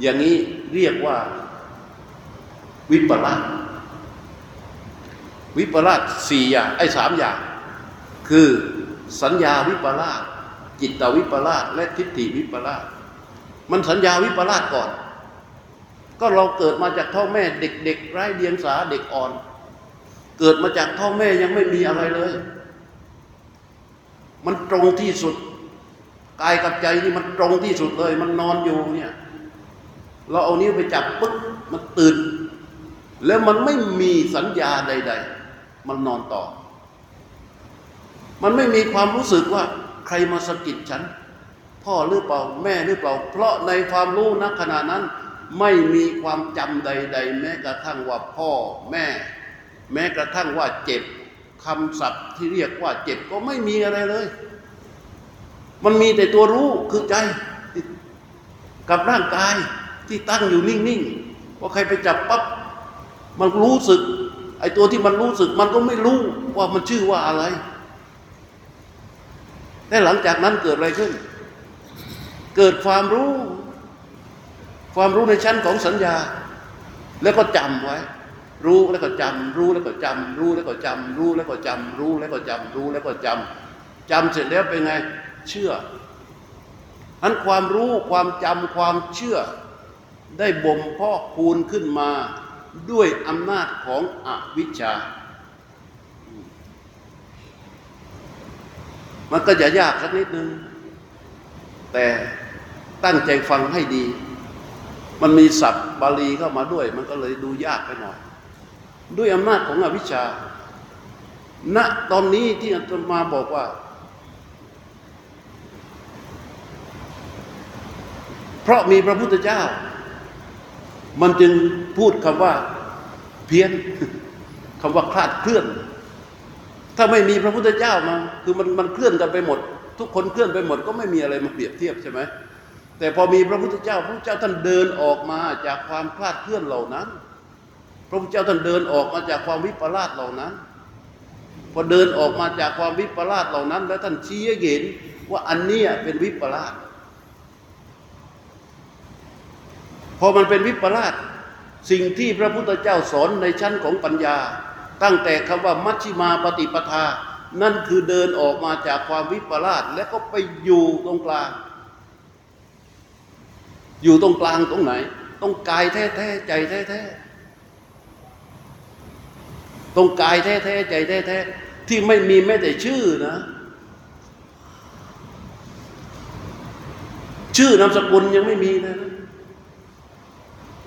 อย่างนี้เรียกว่าวิปลาสวิปลาสสี่อย่างไอ้สามอย่าง คือสัญญาวิปลาสจิตตวิปลาสและทิฏฐิวิปลาสมันสัญญาวิปลาสก่อน ก็เราเกิดมาจากท้องแม่เด็กๆไร้เดียงสาเด็กอ่อน เกิดมาจากท้อแม่ยังไม่มีอะไรเลย มันตรงที่สุดกายกับใจนี่มันตรงที่สุดเลย มันนอนอยู่เนี่ย เราเอานิ้วไปจับปึ๊บมันตื่น แล้วมันไม่มีสัญญาใด ๆ มันนอนต่อ มันไม่มีความรู้สึกว่า ใครมาสะกิดฉัน พ่อหรือเปล่าแม่หรือเปล่า เพราะในความรู้ณขณะนั้น ไม่มีความจำใด ๆ แม้กระทั่งว่าพ่อแม่ แม้กระทั่งว่าเจ็บคำศัพท์ที่เรียกว่าเจ็บก็ไม่มีอะไรเลย มันมีแต่ตัวรู้คือใจ กับร่างกายที่ตั้งอยู่นิ่งๆพอใครไปจับปั๊บมันรู้สึก ไอ้ตัวที่มันรู้สึกมันก็ไม่รู้ว่ามันชื่อว่าอะไรแต่หลังจากนั้นเกิดอะไรขึ้น เกิดความรู้ ความรู้ในชั้นของสัญญา แล้วก็จำไว้ รู้แล้วก็จำรู้แล้วก็จำรู้แล้วก็จำรู้แล้วก็จำรู้แล้วก็จำรู้แล้วก็จำจำเสร็จแล้วเป็นไง เชื่ออันความรู้ความจำความเชื่อ ได้บ่มเพาะคูณขึ้นมาด้วยอำนาจของอวิชชา มันก็จะยากสักนิดนึง แต่ตั้งใจฟังให้ดี มันมีศัพท์บาลีเข้ามาด้วย มันก็เลยดูยากไปหน่อย ด้วยอำนาจของอวิชชา ณ ตอนนี้ที่อาตมาบอกว่า เพราะมีพระพุทธเจ้า มันจึงพูดคำว่าเพี้ยนคำว่าคลาดเคลื่อน ถ้าไม่มีพระพุทธเจ้ามา คือมันมันเคลื่อนกันไปหมด ทุกคนเคลื่อนไปหมด ก็ไม่มีอะไรมาเปรียบเทียบใช่ไหมแต่พอมีพระพุทธเจ้า พระพุทธเจ้าท่านเดินออกมาจากความคลาดเคลื่อนเหล่านั้น พระพุทธเจ้าท่านเดินออกมาจากความวิปลาสเหล่านั้น พอเดินออกมาจากความวิปลาสเหล่านั้น แล้วท่านชี้เห็นว่าอันนี้เป็นวิปลาสพอมันเป็นวิปลาสสิ่งที่พระพุทธเจ้าสอนในชั้นของปัญญา ตั้งแต่คำว่ามัชฌิมาปฏิปทา นั่นคือเดินออกมาจากความวิปลาสแล้วก็ไปอยู่ตรงกลาง อยู่ตรงกลางตรงไหน ตรงกายแท้ๆใจแท้ๆ ตรงกายแท้ๆใจแท้ๆที่ไม่มีแม้แต่ชื่อนะ ชื่อนามสกุลยังไม่มีเลยนะ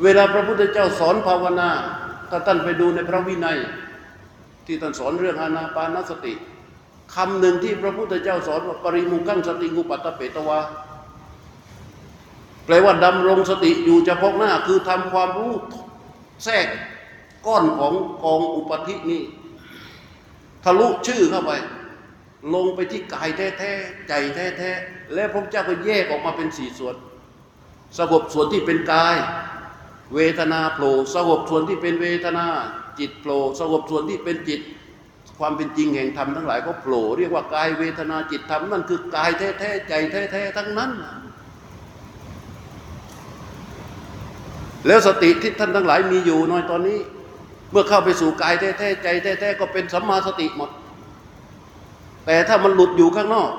เวลาพระพุทธเจ้าสอนภาวนา ถ้าท่านไปดูในพระวินัย ที่ท่านสอนเรื่องอานาปานสติคำหนึ่งที่พระพุทธเจ้าสอนว่าปริมุขังสติงูปัตตเปตวาแปลว่าดำรงสติอยู่เฉพาะหน้า คือทำความรู้แทรก ก้อนของกองอุปธินี้ทะลุชื่อเข้าไป ลงไปที่กายแท้ๆใจแท้ๆและพระเจ้าก็แยกออกมาเป็นสี่ส่วน สงบส่วนที่เป็นกาย เวทนาโผล่สงบส่วนที่เป็นเวทนา จิตโผล่สงบส่วนที่เป็นจิต ความเป็นจริงแห่งธรรมทั้งหลายก็โผล่เรียกว่ากายเวทนาจิตธรรมนั่นคือกายแท้ๆใจแท้ๆทั้งนั้นแล้วสติที่ท่านทั้งหลายมีอยู่น้อยตอนนี้ เมื่อเข้าไปสู่กายแท้ๆใจแท้ๆก็เป็นสัมมาสติหมด แต่ถ้ามันหลุดอยู่ข้างนอก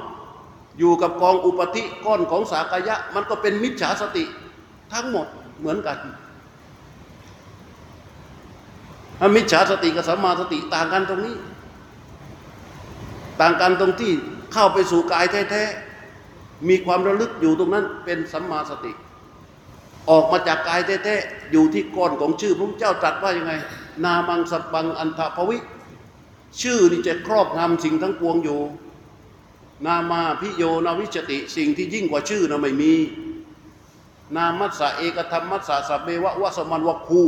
อยู่กับกองอุปธิก้อนของสากยะ มันก็เป็นมิจฉาสติทั้งหมดเหมือนกันมิจฉาสติกับสัมมาสติต่างกันตรงนี้ ต่างกันตรงที่เข้าไปสู่กายแท้ๆมีความระลึกอยู่ตรงนั้นเป็นสัมมาสติ ออกมาจากกายแท้ๆอยู่ที่ก้อนของชื่อพระเจ้าตรัสว่ายังไง นามังสัพบังอันทภวิ ชื่อนี่จะครอบงำสิ่งทั้งปวงอยู่ นามาพิโยนาวิชติ สิ่งที่ยิ่งกว่าชื่อนะไม่มี นามัสสะเอกธรรมมัสสะสัพเบวะวะสมันวะคู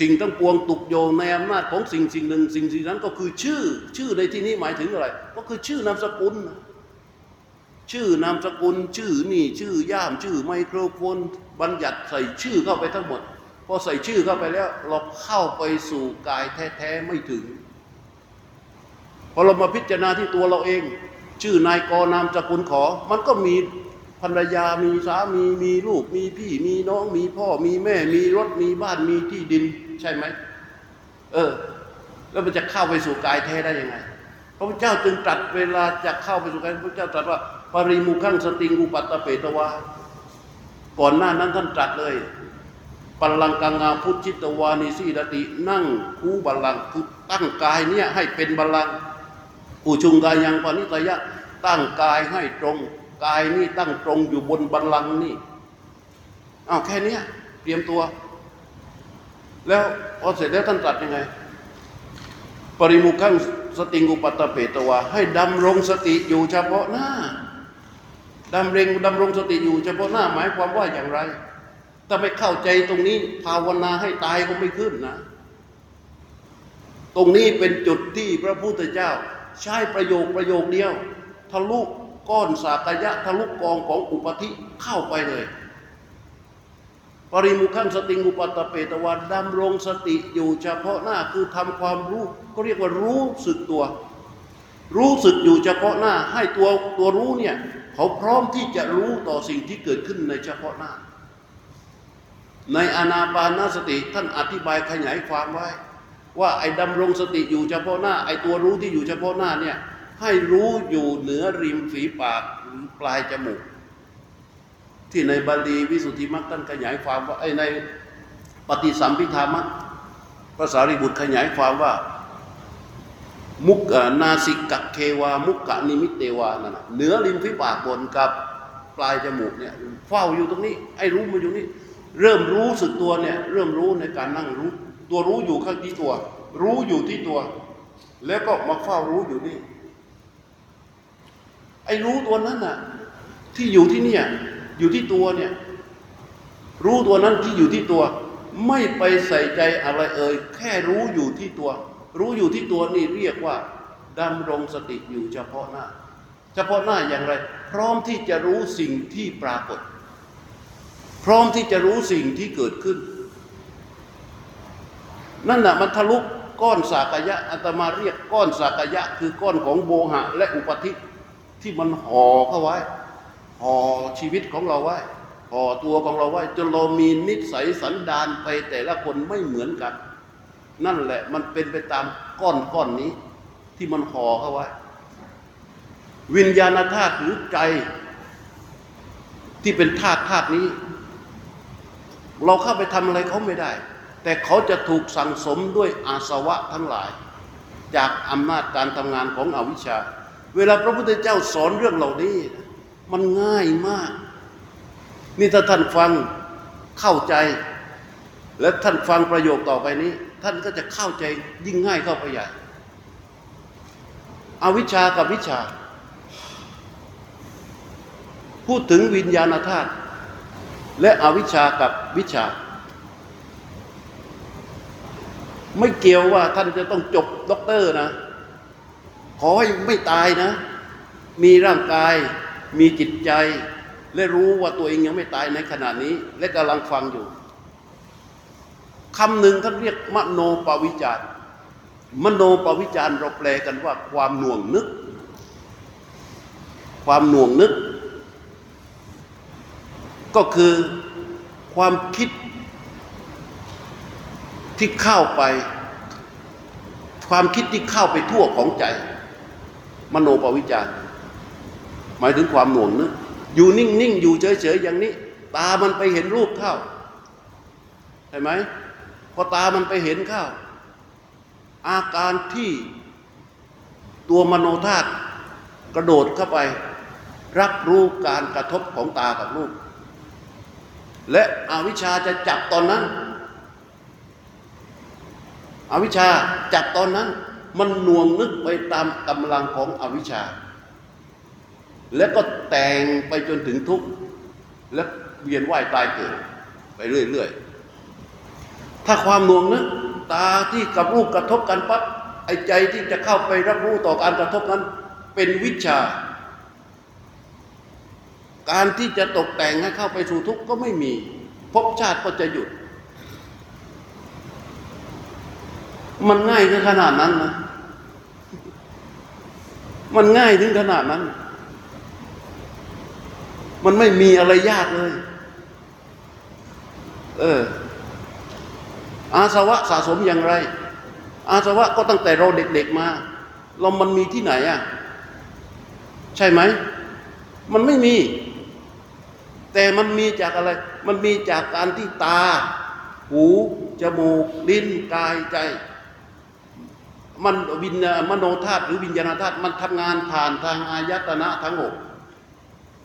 สิ่งทั้งปวงตุกโยงในอำนาจของสิ่งสิ่งหนึ่ง สิ่งสิ่งนั้นก็คือชื่อ ชื่อในที่นี้หมายถึงอะไร ก็คือชื่อนามสกุล ชื่อนามสกุล ชื่อนี่ ชื่อย่าม ชื่อไมโครโฟนบัญญัติใส่ชื่อเข้าไปทั้งหมด พอใส่ชื่อเข้าไปแล้ว เราเข้าไปสู่กายแท้ๆไม่ถึง พอเรามาพิจารณาที่ตัวเราเอง ชื่อนายกนามสกุลขอ มันก็มีภรรยามีสามีมีลูก มีพี่ มีน้อง มีพ่อ มีแม่ มีรถ มีบ้าน มีที่ดิน ใช่ไหม เออ แล้วมันจะเข้าไปสู่กายแท้ได้ยังไง พระพุทธเจ้าจึงตรัสเวลาจะเข้าไปสู่กายพระพุทธเจ้าตรัสว่า ปริมุขังสติงอุปัตตเปตวา ก่อนหน้านั้นท่านตรัสเลย ปัลลังกังงาพุทธิตวานิสีดติ นั่งคูบัลลังคือตั้งกายเนี่ยให้เป็นบัลลังอุชุงกายังปณิตยะ ตั้งกายให้ตรง กายนี่ตั้งตรงอยู่บนบัลลังนี่อ้าวแค่นี้เตรียมตัว แล้วพอเสร็จแล้วท่านตรัสยังไง ปริมุขังสติงุปัตตเปตวาให้ดำรงสติอยู่เฉพาะหน้าดำเรงดำรงสติอยู่เฉพาะหน้าหมายความว่าอย่างไร ถ้าไม่เข้าใจตรงนี้ ภาวนาให้ตายก็ไม่ขึ้นนะ ตรงนี้เป็นจุดที่พระพุทธเจ้า ใช้ประโยคประโยคเดียวทะลุก้อนสากยะทะลุกองของอุปธิเข้าไปเลยปริมุขันสติงอุปตตเปตวันดำรงสติอยู่เฉพาะหน้าคือทำความรู้ก็เรียกว่ารู้สึกตัว รู้สึกอยู่เฉพาะหน้า ให้ตัวตัวรู้เนี่ย เขาพร้อมที่จะรู้ต่อสิ่งที่เกิดขึ้นในเฉพาะหน้า ในอานาปานสติท่านอธิบายขยายความไว้ ว่าไอ้ดำรงสติอยู่เฉพาะหน้า ไอ้ตัวรู้ที่อยู่เฉพาะหน้าเนี่ยให้รู้อยู่เหนือริมฝีปากปลายจมูก ที่ในบาลีวิสุทธิมรรคท่านขยายความว่าไอ้ในปฏิสัมพิธามัคพระสารีบุตรขยายความว่า มุกนาสิกะเควา มุกกะนิมิตเตวานั่นเหนือริมฝีปากบนกับปลายจมูกเนี่ยเฝ้าอยู่ตรงนี้ไอ้รู้มาอยู่นี่ เริ่มรู้สึกตัวเนี่ยเริ่มรู้ในการนั่งรู้ ตัวรู้อยู่ข้างที่ตัว รู้อยู่ที่ตัว แล้วก็มาเฝ้ารู้อยู่นี่ไอ้รู้ตัวนั้นน่ะที่อยู่ที่เนี่ยอยู่ที่ตัวเนี่ยรู้ตัวนั้นที่อยู่ที่ตัว ไม่ไปใส่ใจอะไรเอ่ยแค่รู้อยู่ที่ตัว รู้อยู่ที่ตัวนี่เรียกว่าดำรงสติอยู่เฉพาะหน้า เฉพาะหน้าอย่างไร พร้อมที่จะรู้สิ่งที่ปรากฏ พร้อมที่จะรู้สิ่งที่เกิดขึ้น นั่นน่ะมันทะลุก้อนสากยะอาตมาเรียกก้อนสากยะ คือก้อนของโบหะ และอุปธิที่มันห่อเข้าไว้ห่อชีวิตของเราไว้ห่อตัวของเราไว้จนเรามีนิสัยสันดานไปแต่ละคนไม่เหมือนกัน นั่นแหละมันเป็นไปตามก้อนก้อนนี้ ที่มันห่อเข้าไว้ วิญญาณธาตุหรือใจ ที่เป็นธาตุธาตุนี้ เราเข้าไปทำอะไรเขาไม่ได้ แต่เขาจะถูกสั่งสมด้วยอาสวะทั้งหลาย จากอำนาจการทำงานของอวิชชา เวลาพระพุทธเจ้าสอนเรื่องเหล่านี้ มันง่ายมาก นี่ถ้าท่านฟังเข้าใจ และท่านฟังประโยคต่อไปนี้ ท่านก็จะเข้าใจยิ่งง่ายเข้าไปใหญ่อวิชชากับวิชา พูดถึงวิญญาณธาตุ และอวิชชากับวิชา ไม่เกี่ยวว่าท่านจะต้องจบด็อกเตอร์นะ ขอให้ไม่ตายนะ มีร่างกายมีจิตใจ และรู้ว่าตัวเองยังไม่ตายในขณะนี้ และกำลังฟังอยู่คำหนึ่งท่านเรียกมโนปวิจารมโนปวิจารเราแปลกันว่าความหน่วงนึก ความหน่วงนึก ก็คือความคิดที่เข้าไป ความคิดที่เข้าไปทั่วของใจ มโนปวิจารหมายถึงความหน่วงนึกอยู่นิ่งๆ อยู่เฉยๆ อย่างนี้ ตามันไปเห็นรูปเข้าใช่ไหมพอตามันไปเห็นเข้า อาการที่ตัวมโนธาตุกระโดดเข้าไป รับรู้การกระทบของตากับรูป และอวิชชาจะจับตอนนั้น อวิชชาจับตอนนั้น มันน่วงนึกไปตามกำลังของอวิชชา แล้วก็แต่งไปจนถึงทุกข์และเวียนว่ายตายเกิดไปเรื่อยๆ ถ้าความน่วงนึกตาที่กับรูปกระทบกันปั๊บไอ้ใจที่จะเข้าไปรับรู้ต่อการกระทบนั้น เป็นวิชา การที่จะตกแต่งให้เข้าไปสู่ทุกข์ก็ไม่มีภพชาติก็จะหยุด มันง่ายถึงขนาดนั้นนะมันง่ายถึงขนาดนั้น มันไม่มีอะไรยากเลย เออ อาสวะสะสมอย่างไร อาสวะก็ตั้งแต่เราเด็กๆมาเรามันมีที่ไหนอะ ใช่ไหม มันไม่มี แต่มันมีจากอะไร มันมีจากการที่ตา หู จมูก ลิ้น กาย ใจ มันวิญญาณมโนธาตุหรือวิญญาณธาตุมันทำงานผ่านทางอายตนะทั้งหก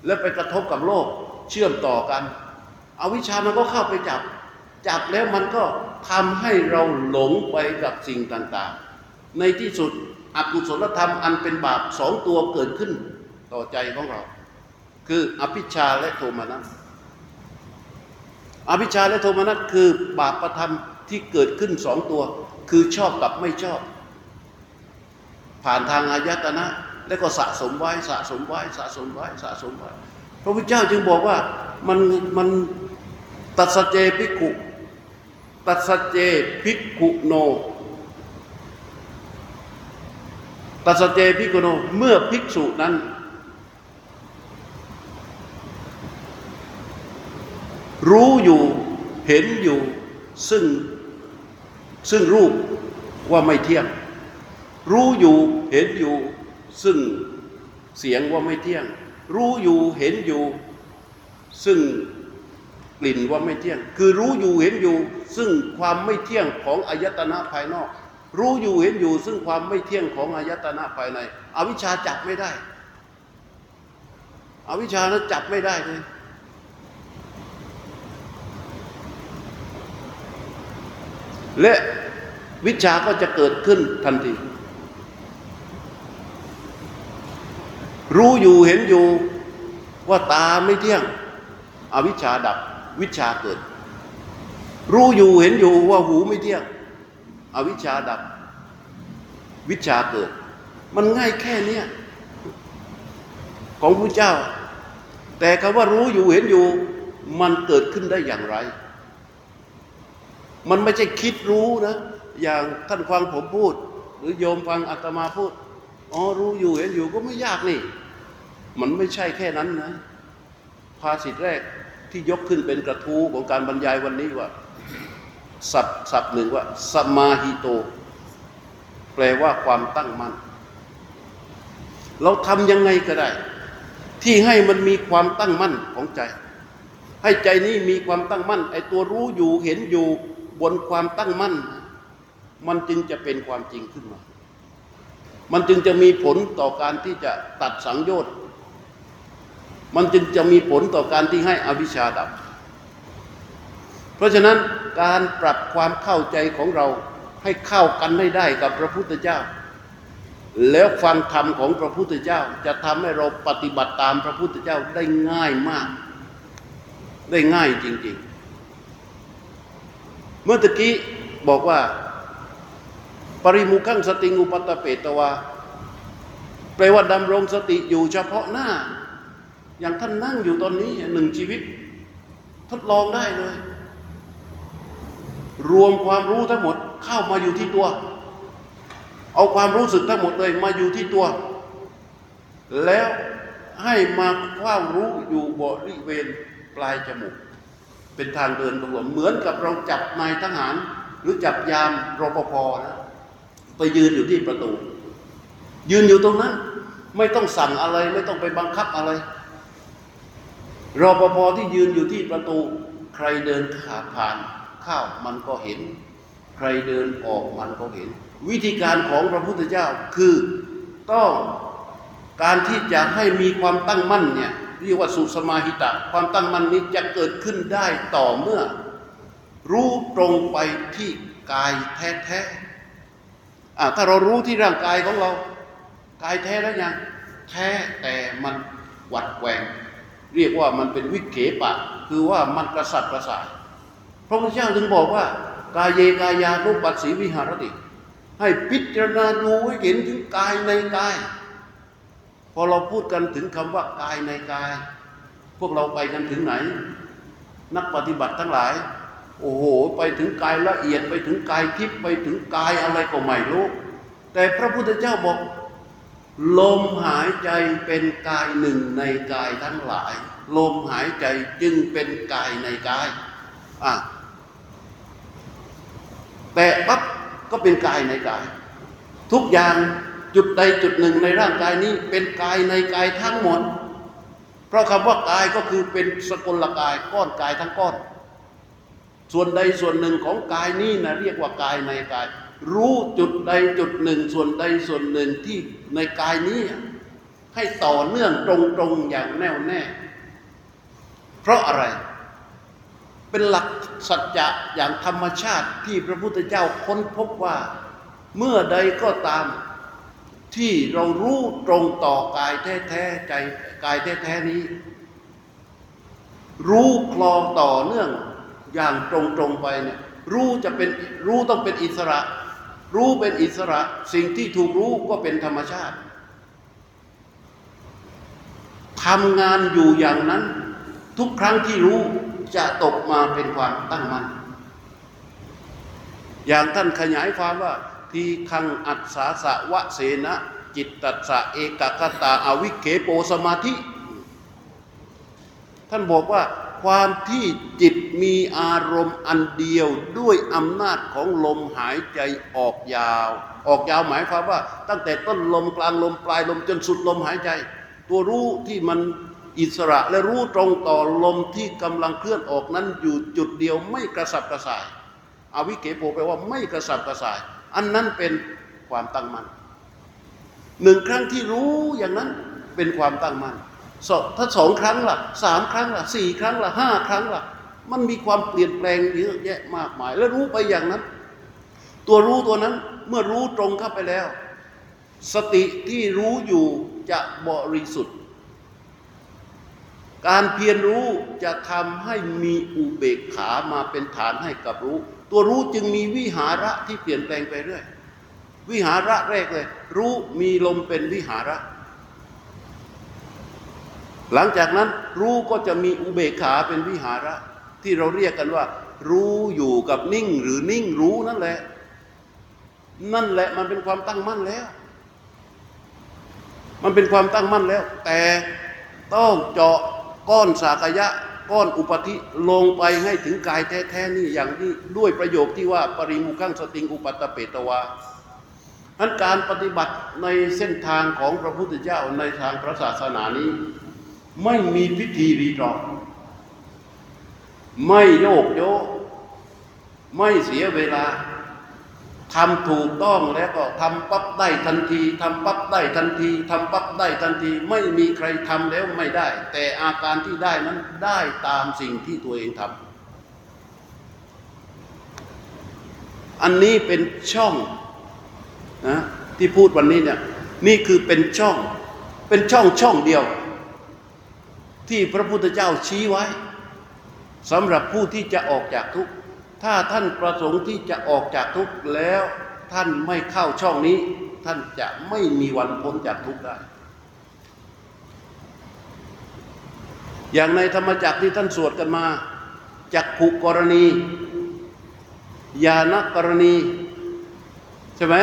แล้วไปกระทบกับโลกเชื่อมต่อกันอวิชชามันก็เข้าไปจับ จับแล้วมันก็ทำให้เราหลงไปกับสิ่งต่างๆ ในที่สุดอกุศลธรรมอันเป็นบาปสองตัวเกิดขึ้นต่อใจของเรา คืออภิชาและโทมนัสอภิชาและโทมนัสคือบาปประธรรมที่เกิดขึ้นสองตัว คือชอบกับไม่ชอบ ผ่านทางอายตนะ แล้วก็สะสมไว้สะสมไว้สะสมไว้สะสมไว้ พระพุทธเจ้าจึงบอกว่ามันมันตัดสเจภิกุตัดสเจภิกุโนตัดสเจภิกุโนเมื่อภิกษุนั้น รู้อยู่เห็นอยู่ซึ่งซึ่งรูปว่าไม่เที่ยง รู้อยู่เห็นอยู่ ซึ่งเสียงว่าไม่เที่ยง รู้อยู่เห็นอยู่ ซึ่งกลิ่นว่าไม่เที่ยง คือรู้อยู่เห็นอยู่ ซึ่งความไม่เที่ยงของอายตนะภายนอก รู้อยู่เห็นอยู่ ซึ่งความไม่เที่ยงของอายตนะภายใน อวิชชาจับไม่ได้ อวิชชานั้นจับไม่ได้เลย และวิชาก็จะเกิดขึ้นทันที รู้อยู่เห็นอยู่ว่าตาไม่เที่ยง อวิชชาดับวิชาเกิด รู้อยู่เห็นอยู่ว่าหูไม่เที่ยง อวิชชาดับ วิชาเกิด มันง่ายแค่เนี้ยของพระเจ้า แต่คำว่ารู้อยู่เห็นอยู่ มันเกิดขึ้นได้อย่างไร มันไม่ใช่คิดรู้นะ อย่างท่านฟังผมพูด หรือโยมฟังอาตมาพูด อ๋อรู้อยู่เห็นอยู่ก็ไม่ยากนี่ มันไม่ใช่แค่นั้นนะ ภาษิตแรกที่ยกขึ้นเป็นกระทู้ของการบรรยายวันนี้ว่าศัพท์ศัพท์หนึ่งว่าสมาหิโต แปลว่าความตั้งมั่น เราทำยังไงก็ได้ ที่ให้มันมีความตั้งมั่นของใจ ให้ใจนี้มีความตั้งมั่นไอ้ตัวรู้อยู่เห็นอยู่ บนความตั้งมั่น มันจึงจะเป็นความจริงขึ้นมา มันจึงจะมีผลต่อการที่จะตัดสังโยชน์ มันจึงจะมีผลต่อการที่ให้อวิชชาดับ เพราะฉะนั้นการปรับความเข้าใจของเราให้เข้ากันได้ได้กับพระพุทธเจ้า แล้วฟังธรรมของพระพุทธเจ้า จะทำให้เราปฏิบัติตามพระพุทธเจ้าได้ง่ายมาก ได้ง่ายจริง ๆ มื่อตะกี้บอกว่า ปริมุขังสติงูปตะเปตวาแปลว่าดำรงสติอยู่เฉพาะหน้า อย่างท่านนั่งอยู่ตอนนี้หนึ่งชีวิต ทดลองได้เลย รวมความรู้ทั้งหมดเข้ามาอยู่ที่ตัว เอาความรู้สึกทั้งหมดเลยมาอยู่ที่ตัว แล้วให้มาความรู้อยู่บริเวณปลายจมูก เป็นทางเดินของลมเหมือนกับเราจับนายทหาร หรือจับยามรปภนะไปยืนอยู่ที่ประตู ยืนอยู่ตรงนั้น ไม่ต้องสั่งอะไรไม่ต้องไปบังคับอะไรรปภที่ยืนอยู่ที่ประตู ใครเดินขาผ่านข้าวมันก็เห็น ใครเดินออกมันก็เห็น วิธีการของพระพุทธเจ้าคือต้องการที่จะให้มีความตั้งมั่นเนี่ย เรียกว่าสุสมาหิตะ ความตั้งมั่นนี้จะเกิดขึ้นได้ต่อเมื่อ รู้ตรงไปที่กายแท้ๆถ้าเรารู้ที่ร่างกายของเรา กายแท้แล้วยังแท้แต่มันหวัดแหวง เรียกว่ามันเป็นวิเขปะ คือว่ามันกระสับกระส่ายพระพุทธเจ้าถึงบอกว่า กายเยกายานุปัสสีวิหารติ ให้พิจารณาดูให้เห็นถึงกายในกาย พอเราพูดกันถึงคำว่ากายในกาย พวกเราไปกันถึงไหน นักปฏิบัติทั้งหลาย โอ้โห ไปถึงกายละเอียดไปถึงกายทิพย์ไปถึงกายอะไรก็ไม่รู้ แต่พระพุทธเจ้าบอก ลมหายใจเป็นกายหนึ่งในกายทั้งหลาย ลมหายใจจึงเป็นกายในกายอะแต่ปั๊บก็เป็นกายในกาย ทุกอย่าง จุดใดจุดหนึ่งในร่างกายนี้เป็นกายในกายทั้งหมด เพราะคำว่ากายก็คือเป็นสกุลกายก้อนกายทั้งก้อน ส่วนใดส่วนหนึ่งของกายนี้นะเรียกว่ากายในกาย รู้จุดใดจุดหนึ่ง ส่วนใดส่วนหนึ่งที่ในกายนี้ ให้ต่อเนื่องตรงๆอย่างแน่วแน่ เพราะอะไร เป็นหลักสัจจะอย่างธรรมชาติที่พระพุทธเจ้าค้นพบว่า เมื่อใดก็ตาม ที่เรารู้ตรงต่อกายแท้ๆใจกายแท้ๆนี้ รู้คลองต่อเนื่องอย่างตรงๆไปเนี่ยรู้จะเป็นรู้ต้องเป็นอิสระ รู้เป็นอิสระ สิ่งที่ถูกรู้ก็เป็นธรรมชาติทำงานอยู่อย่างนั้น ทุกครั้งที่รู้จะตกมาเป็นความตั้งมั่นอย่างท่านขยายความว่า ทีคังอัศสาสะวะเสนะ จิตตัสสะเอกคตาอาวิเคโปสมาธิ ท่านบอกว่าความที่จิตมีอารมณ์อันเดียวด้วยอำนาจของลมหายใจออกยาว ออกยาวหมายความว่า ตั้งแต่ต้นลมกลางลมปลายลมจนสุดลมหายใจ ตัวรู้ที่มันอิสระและรู้ตรงต่อลมที่กำลังเคลื่อนออกนั้นอยู่จุดเดียวไม่กระสับกระส่าย อวิเกโปแปลว่าไม่กระสับกระส่าย อันนั้นเป็นความตั้งมั่นหนึ่งครั้งที่รู้อย่างนั้นเป็นความตั้งมั่นสองถ้าสองครั้งล่ะสามครั้งล่ะสี่ครั้งล่ะห้าครั้งล่ะมันมีความเปลี่ยนแปลงเยอะแยะมากมาย แล้วรู้ไปอย่างนั้น ตัวรู้ตัวนั้นเมื่อรู้ตรงเข้าไปแล้ว สติที่รู้อยู่จะบริสุทธิ์ การเพียรรู้จะทำให้มีอุเบกขามาเป็นฐานให้กับรู้ ตัวรู้จึงมีวิหาระที่เปลี่ยนแปลงไปเรื่อย วิหาระแรกเลย รู้มีลมเป็นวิหาระ หลังจากนั้นรู้ก็จะมีอุเบกขาเป็นวิหาระ ที่เราเรียกกันว่า รู้อยู่กับนิ่งหรือนิ่งรู้นั่นแหละ นั่นแหละมันเป็นความตั้งมั่นแล้ว มันเป็นความตั้งมั่นแล้ว แต่ต้องเจาะก้อนสากยะ ก้อนอุปธิลงไปให้ถึงกายแท้ๆนี่อย่างนี้ด้วยประโยคที่ว่าปริมุขังสติงอุปตะเปตวาอันการปฏิบัติในเส้นทางของพระพุทธเจ้าในทางพระศาสนานี้ ไม่มีพิธีรีตรองไม่โยกโยไม่เสียเวลา ทำถูกต้องแล้วก็ทำปั๊บได้ทันทีทำปั๊บได้ทันทีทำปั๊บได้ทันที ไม่มีใครทำแล้วไม่ได้ แต่อาการที่ได้นั้นได้ตามสิ่งที่ตัวเองทำอันนี้เป็นช่องนะที่พูดวันนี้เนี่ยนี่คือเป็นช่อง เป็นช่องช่องเดียว ที่พระพุทธเจ้าชี้ไว้สำหรับผู้ที่จะออกจากทุกข์ ถ้าท่านประสงค์ที่จะออกจากทุกข์แล้ว ท่านไม่เข้าช่องนี้ ท่านจะไม่มีวันพ้นจากทุกข์ได้ อย่างในธรรมจักรที่ท่านสวดกันมาจักขุกรณีญาณกรณี ใช่ไหม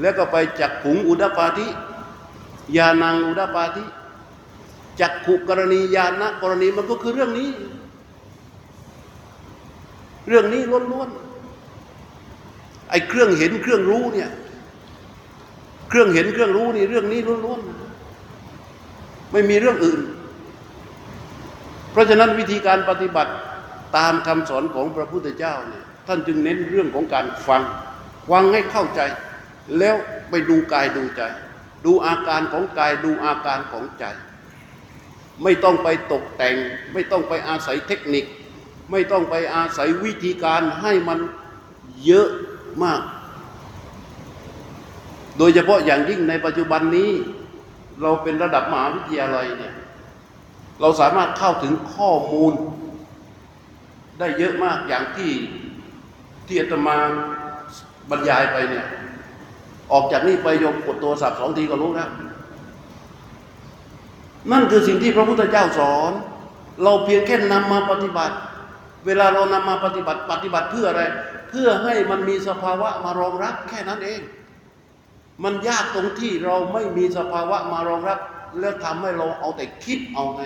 แล้วก็ไปจักขุงอุดปาธิญาณังอุดปาธิจักขุกรณีญาณกรณีมันก็คือเรื่องนี้ เรื่องนี้ล้วนๆไอ้เครื่องเห็นเครื่องรู้เนี่ย เครื่องเห็นเครื่องรู้นี่เรื่องนี้ล้วนๆไม่มีเรื่องอื่น เพราะฉะนั้นวิธีการปฏิบัติตามคำสอนของพระพุทธเจ้าเนี่ยท่านจึงเน้นเรื่องของการฟังฟังให้เข้าใจ แล้วไปดูกายดูใจ ดูอาการของกายดูอาการของใจ ไม่ต้องไปตกแต่ง ไม่ต้องไปอาศัยเทคนิค ไม่ต้องไปอาศัยวิธีการให้มันเยอะมาก โดยเฉพาะอย่างยิ่งในปัจจุบันนี้ เราเป็นระดับมหาวิทยาลัยเนี่ยเราสามารถเข้าถึงข้อมูล ได้เยอะมากอย่างที่ที่อาตมาบรรยายไปเนี่ย ออกจากนี่ไปยมกดตัวสับสองทีก็รู้แล้วนั่นคือสิ่งที่พระพุทธเจ้าสอน เราเพียงแค่นำมาปฏิบัติ เวลาเรานำมาปฏิบัติปฏิบัติเพื่ออะไร เพื่อให้มันมีสภาวะมารองรับแค่นั้นเอง มันยากตรงที่เราไม่มีสภาวะมารองรับ แล้วทำให้เราเอาแต่คิดเอาไง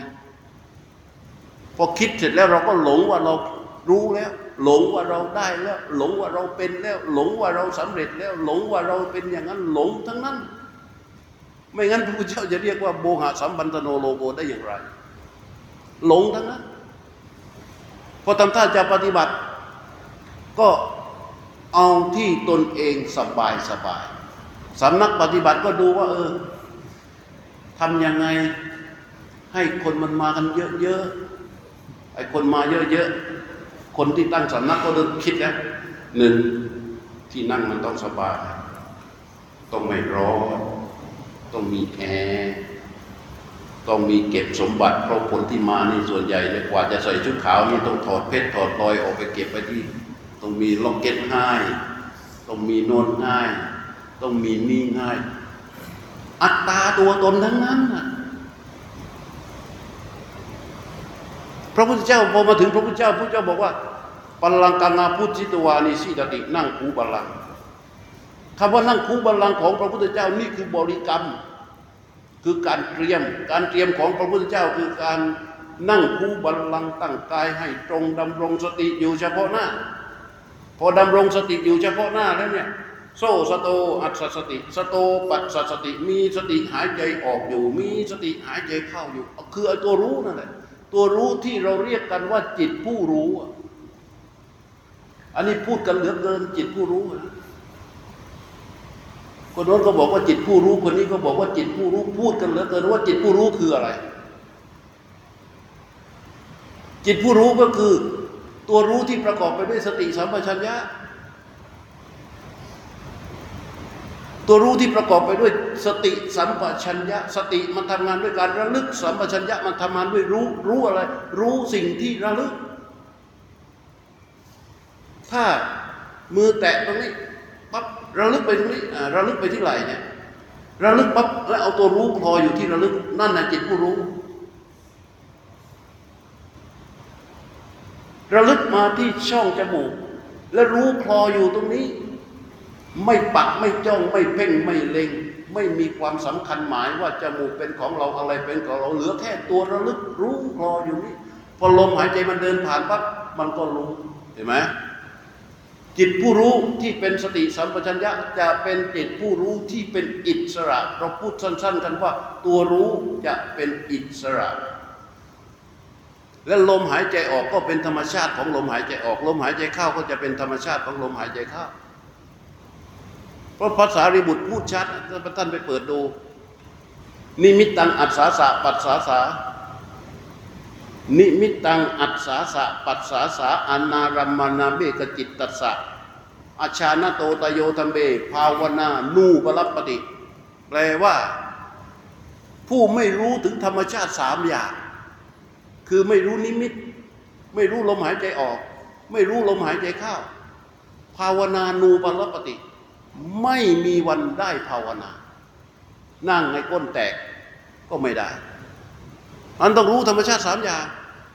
พอคิดเสร็จแล้วเราก็หลงว่าเรารู้แล้ว หลงว่าเราได้แล้ว หลงว่าเราเป็นแล้ว หลงว่าเราสำเร็จแล้ว หลงว่าเราเป็นอย่างนั้นหลงทั้งนั้น ไม่งั้นพระพุทธเจ้าจะเรียกว่าโมหะสัมปันโนโลโกได้อย่างไร หลงทั้งนั้น พอทำท่าจะปฏิบัติ ก็เอาที่ตนเองสบายสบายสำนักปฏิบัติก็ดูว่า เออทำยังไงให้คนมันมากันเยอะๆไอ้คนมาเยอะๆคนที่ตั้งสำนักก็เริ่มคิดแล้วหนึ่งที่นั่งมันต้องสบาย ต้องไม่ร้อน ต้องมีแอร์ ต้องมีเก็บสมบัติเพราะคนที่มานี่ส่วนใหญ่เลยกว่าจะใส่ชุดขาวนี่ต้องถอดเพชรถอดลอยออกไปเก็บไปที่ต้องมีล็อกเก็ตง่าย ต้องมีโนนง่าย ต้องมีนี่ง่าย อัตตาตัวตนทั้งนั้นพระพุทธเจ้าพอมาถึงพระพุทธเจ้าพระพุทธเจ้าบอกว่าปัลลังกังอาพุทธิตวานิสีดตินั่งคูบัลลังคำว่านั่งคูบัลลังของพระพุทธเจ้านี่คือบริกรรม คือการเตรียม การเตรียมของพระพุทธเจ้าคือการนั่งคูบัลลังก์ตั้งกายให้ตรงดำรงสติอยู่เฉพาะหน้า พอดำรงสติอยู่เฉพาะหน้าแล้วเนี่ยโซสโตอัสสติ สโตปัสสติ มีสติหายใจออกอยู่ มีสติหายใจเข้าอยู่ คือไอ้ตัวรู้นั่นแหละตัวรู้ที่เราเรียกกันว่าจิตผู้รู้อะอันนี้พูดกันเหลือเกินจิตผู้รู้นะ คนโน้นก็บอกว่าจิตผู้รู้คนนี้ก็บอกว่าจิตผู้รู้พูดกันเหลือเกินว่าจิตผู้รู้คืออะไร จิตผู้รู้ก็คือ ตัวรู้ที่ประกอบไปด้วยสติสัมปชัญญะตัวรู้ที่ประกอบไปด้วยสติสัมปชัญญะ สติมันทำงานด้วยการระลึก สัมปชัญญะมันทำงานด้วยรู้รู้อะไร รู้สิ่งที่ระลึก ถ้ามือแตะตรงนี้ปั๊บ ระลึกไปตรงนี้ระลึกไปที่ไหลเนี่ยระลึกปั๊บแล้วเอาตัวรู้พออยู่ที่ระลึกนั่นนะจิตผู้รู้ระลึกมาที่ช่องจมูก และรู้คลออยู่ตรงนี้ ไม่ปักไม่จ้องไม่เพ่งไม่เล็ง ไม่มีความสำคัญหมายว่าจมูกเป็นของเราอะไรเป็นของเราเหลือแค่ตัวระลึกรู้คลออยู่นี่พอลมหายใจมันเดินผ่านปั๊บมันก็รู้เห็นไหม จิตผู้รู้ที่เป็นสติสัมปชัญญะจะเป็นจิตผู้รู้ที่เป็นอิสระ เราพูดสั้น ๆ กันว่า ตัวรู้จะเป็นอิสระ และลมหายใจออกก็เป็นธรรมชาติของลมหายใจออก ลมหายใจเข้าก็จะเป็นธรรมชาติของลมหายใจเข้าเพราะภาษาริบุตรพูดชัดท่านไปเปิดดู นิมิตตังอัสสาสะปัสสาสา นิมิตตังอัสสาสะปัสสาสาอนารัมมะณะเมกะจิตตัสสะอะชานะโต ตะโยธัมเม ภาวะนานุปะลัพภะติ แปลว่า ผู้ไม่รู้ถึงธรรมชาติสามอย่าง คือไม่รู้นิมิต ไม่รู้ลมหายใจออก ไม่รู้ลมหายใจเข้า ภาวะนานุปะลัพภะติ ไม่มีวันได้ภาวนา นั่งให้ก้นแตกก็ไม่ได้ มันต้องรู้ธรรมชาติสามอย่าง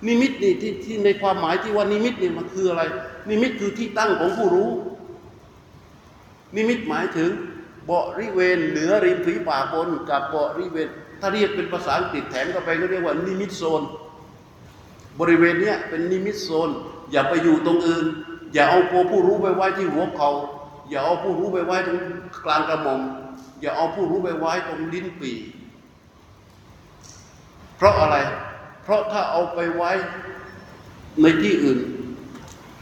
นิมิตนี่ที่ที่ในความหมายที่ว่านิมิตนี่มันคืออะไร นิมิตคือที่ตั้งของผู้รู้ นิมิตหมายถึงบริเวณเหนือริมฝีปากบนกับบริเวณ ถ้าเรียกเป็นภาษาอังกฤษแถมเข้าไปก็เรียกว่านิมิตโซน บริเวณเนี้ยเป็นนิมิตโซน อย่าไปอยู่ตรงอื่น อย่าเอาตัวผู้รู้ไปไว้ที่หัวเขาอย่าเอาผู้รู้ไปไว้ตรงกลางกระหม่อมอย่าเอาผู้รู้ไปไว้ตรงลิ้นปี่ เพราะอะไร เพราะถ้าเอาไปไว้ในที่อื่น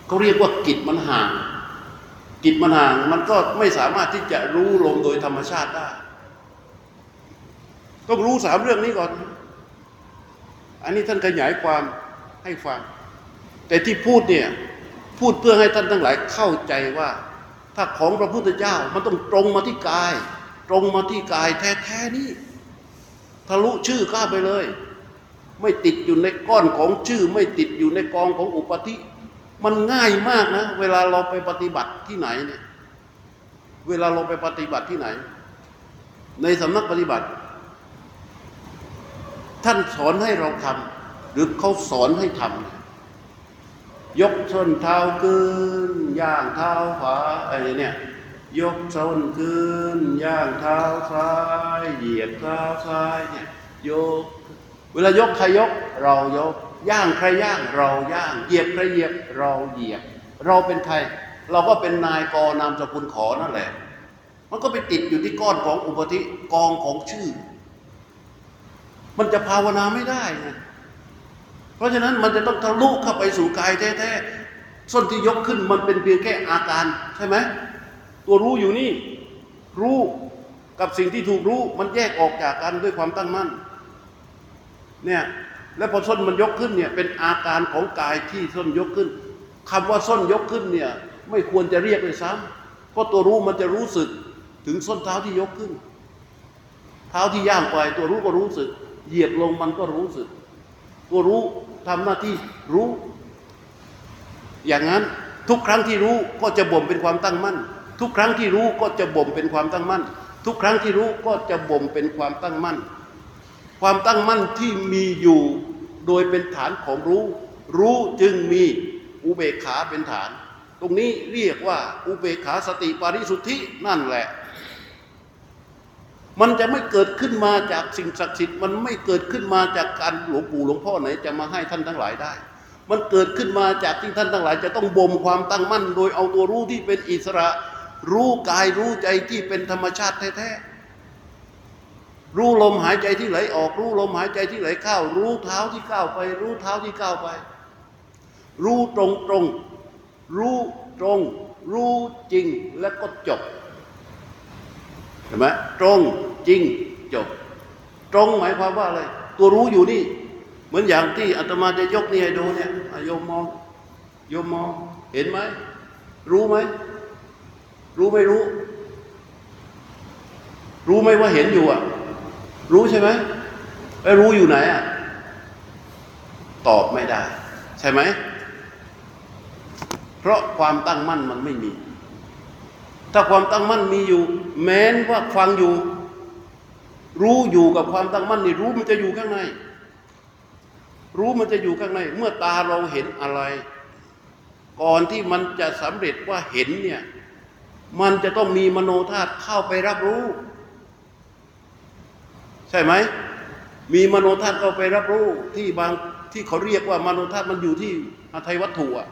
เขาเรียกว่ากิจมันห่าง กิจมันห่างมันก็ไม่สามารถที่จะรู้ลมโดยธรรมชาติได้ ต้องรู้สามเรื่องนี้ก่อน อันนี้ท่านขยายความให้ฟัง แต่ที่พูดเนี่ยพูดเพื่อให้ท่านทั้งหลายเข้าใจว่า ถ้าของพระพุทธเจ้ามันต้องตรงมาที่กาย ตรงมาที่กายแท้ๆนี่ทะลุชื่อข้าไปเลย ไม่ติดอยู่ในก้อนของชื่อ ไม่ติดอยู่ในกองของอุปธิ มันง่ายมากนะ เวลาเราไปปฏิบัติที่ไหนเนี่ย เวลาเราไปปฏิบัติที่ไหน ในสำนักปฏิบัติ ท่านสอนให้เราทำหรือเขาสอนให้ทำยกส้นเท้าขึ้นย่างเท้าขวาอะไรเนี่ยยกส้นขึ้นย่างเท้าซ้าย เหยียบเท้าซ้ายเนี่ยยก เวลายกใครยกเรายก ย่างใครย่างเราย่าง เหยียบใครเหยียบเราเหยียบ เราเป็นใคร เราก็เป็นนายกนามสกุลขอนั่นแหละ มันก็ไปติดอยู่ที่ก้อนของอุปธิกองของชื่อ มันจะภาวนาไม่ได้ไงเพราะฉะนั้นมันจะต้องทะลุเข้าไปสู่กายแท้ๆส้นที่ยกขึ้นมันเป็นเพียงแค่อาการใช่ไหมตัวรู้อยู่นี่ รู้กับสิ่งที่ถูกรู้มันแยกออกจากกันด้วยความตั้งมั่น เนี่ยแล้วพอส้นมันยกขึ้นเนี่ยเป็นอาการของกายที่ส้นยกขึ้นคำว่าส้นยกขึ้นเนี่ยไม่ควรจะเรียกเลยซ้ำเพราะตัวรู้มันจะรู้สึกถึงส้นเท้าที่ยกขึ้น เท้าที่ย่างไปตัวรู้ก็รู้สึก เหยียบลงมันก็รู้สึก ตัวรู้ทำหน้าที่รู้ อย่างนั้นทุกครั้งที่รู้ก็จะบ่มเป็นความตั้งมั่น ทุกครั้งที่รู้ก็จะบ่มเป็นความตั้งมั่น ทุกครั้งที่รู้ก็จะบ่มเป็นความตั้งมั่น ความตั้งมั่นที่มีอยู่โดยเป็นฐานของรู้ รู้จึงมีอุเบกขาเป็นฐาน ตรงนี้เรียกว่าอุเบกขาสติปาริสุทธินั่นแหละ มันจะไม่เกิดขึ้นมาจากสิ่งศักดิ์สิทธิ์มันไม่เกิดขึ้นมาจากการหลวงปู่หลวงพ่อไหนจะมาให้ท่านทั้งหลายได้ มันเกิดขึ้นมาจากที่ท่านทั้งหลาย จะต้องบ่มความตั้งมั่น โดยเอาตัวรู้ที่เป็นอิสระ รู้กายรู้ใจที่เป็นธรรมชาติแท้ๆ รู้ลมหายใจที่ไหลออก รู้ลมหายใจที่ไหลเข้า รู้เท้าที่ก้าวไป รู้เท้าที่ก้าวไป รู้ตรงตรง รู้ตรง รู้จริงแล้วก็จบเห็นไหมตรงจริงจบ ตรงหมายความว่าอะไร ตัวรู้อยู่นี่ เหมือนอย่างที่อาตมาจะยกนี่ให้ดูเนี่ยอะโยมมองโยมมองเห็นไหม รู้ไหม รู้ไม่รู้ รู้ไหมว่าเห็นอยู่อะ รู้ใช่ไหมไอ้รู้อยู่ไหนอะ ตอบไม่ได้ ใช่ไหม เพราะความตั้งมั่นมันไม่มี ถ้าความตั้งมั่นมีอยู่ แม้นว่าฟังอยู่ รู้อยู่กับความตั้งมั่นนี่รู้มันจะอยู่ข้างใน รู้มันจะอยู่ข้างใน เมื่อตาเราเห็นอะไร ก่อนที่มันจะสำเร็จว่าเห็นเนี่ย มันจะต้องมีมโนธาตุเข้าไปรับรู้ ใช่ไหม มีมโนธาตุเข้าไปรับรู้ที่บางที่เขาเรียกว่ามโนธาตุมันอยู่ที่อาทัยวัตถุอะ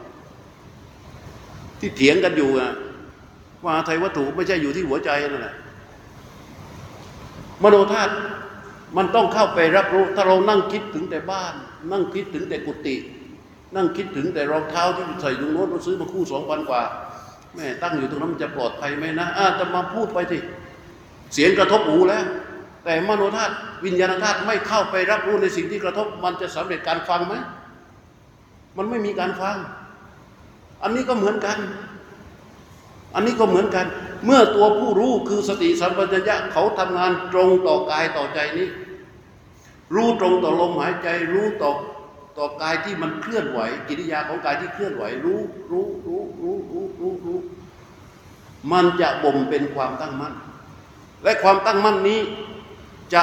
ที่เถียงกันอยู่อะว่าอาทัยวัตถุไม่ใช่อยู่ที่หัวใจนั่นแหละมโนธาตุมันต้องเข้าไปรับรู้ ถ้าเรานั่งคิดถึงแต่บ้าน นั่งคิดถึงแต่กุฏินั่งคิดถึงแต่รองเท้าที่ใส่ตรงโน้นเราซื้อมาคู่สองพันกว่าแม่ตั้งอยู่ตรงนั้นมันจะปลอดภัยไหมนะอาจะมาพูดไปสิเสียงกระทบหูแล้ว แต่มโนธาตุวิญญาณธาตุไม่เข้าไปรับรู้ในสิ่งที่กระทบ มันจะสำเร็จการฟังไหมมันไม่มีการฟัง อันนี้ก็เหมือนกัน อันนี้ก็เหมือนกัน เมื่อตัวผู้รู้คือสติสัมปชัญญะเขาทำงานตรงต่อกายต่อใจนี้ รู้ตรงต่อลมหายใจ รู้ต่อต่อกายที่มันเคลื่อนไหว กิริยาของกายที่เคลื่อนไหว รู้รู้รู้รู้รู้รู้รู้มันจะบ่มเป็นความตั้งมั่น และความตั้งมั่นนี้ จะ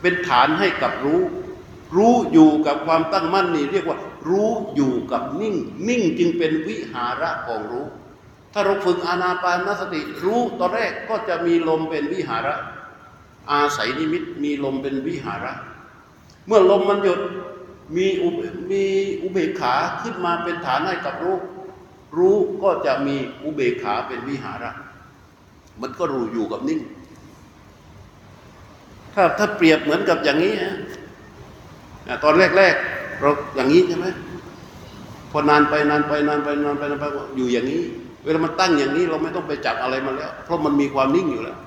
เป็นฐานให้กับรู้ รู้อยู่กับความตั้งมั่นนี่เรียกว่า รู้อยู่กับนิ่ง นิ่งจึงเป็นวิหาระของรู้ ถ้าเราฝึกอานาปานสติ รู้ตอนแรกก็จะมีลมเป็นวิหาระ อาศัยนิมิตมีลมเป็นวิหาระ เมื่อลมมันหยุดมีอุมีอุเบกขาขึ้นมาเป็นฐานให้กับรู้ รู้ก็จะมีอุเบกขาเป็นวิหาระ มันก็รู้อยู่กับนิ่ง ถ้าถ้าเปรียบเหมือนกับอย่างนี้นะตอนแรกๆเราอย่างนี้ใช่ไหมพอนานไปนานไปนานไปนานไปนานไปอยู่อย่างนี้ เวลามันตั้งอย่างนี้ เราไม่ต้องไปจับอะไรมาแล้ว เพราะมันมีความนิ่งอยู่แล้ว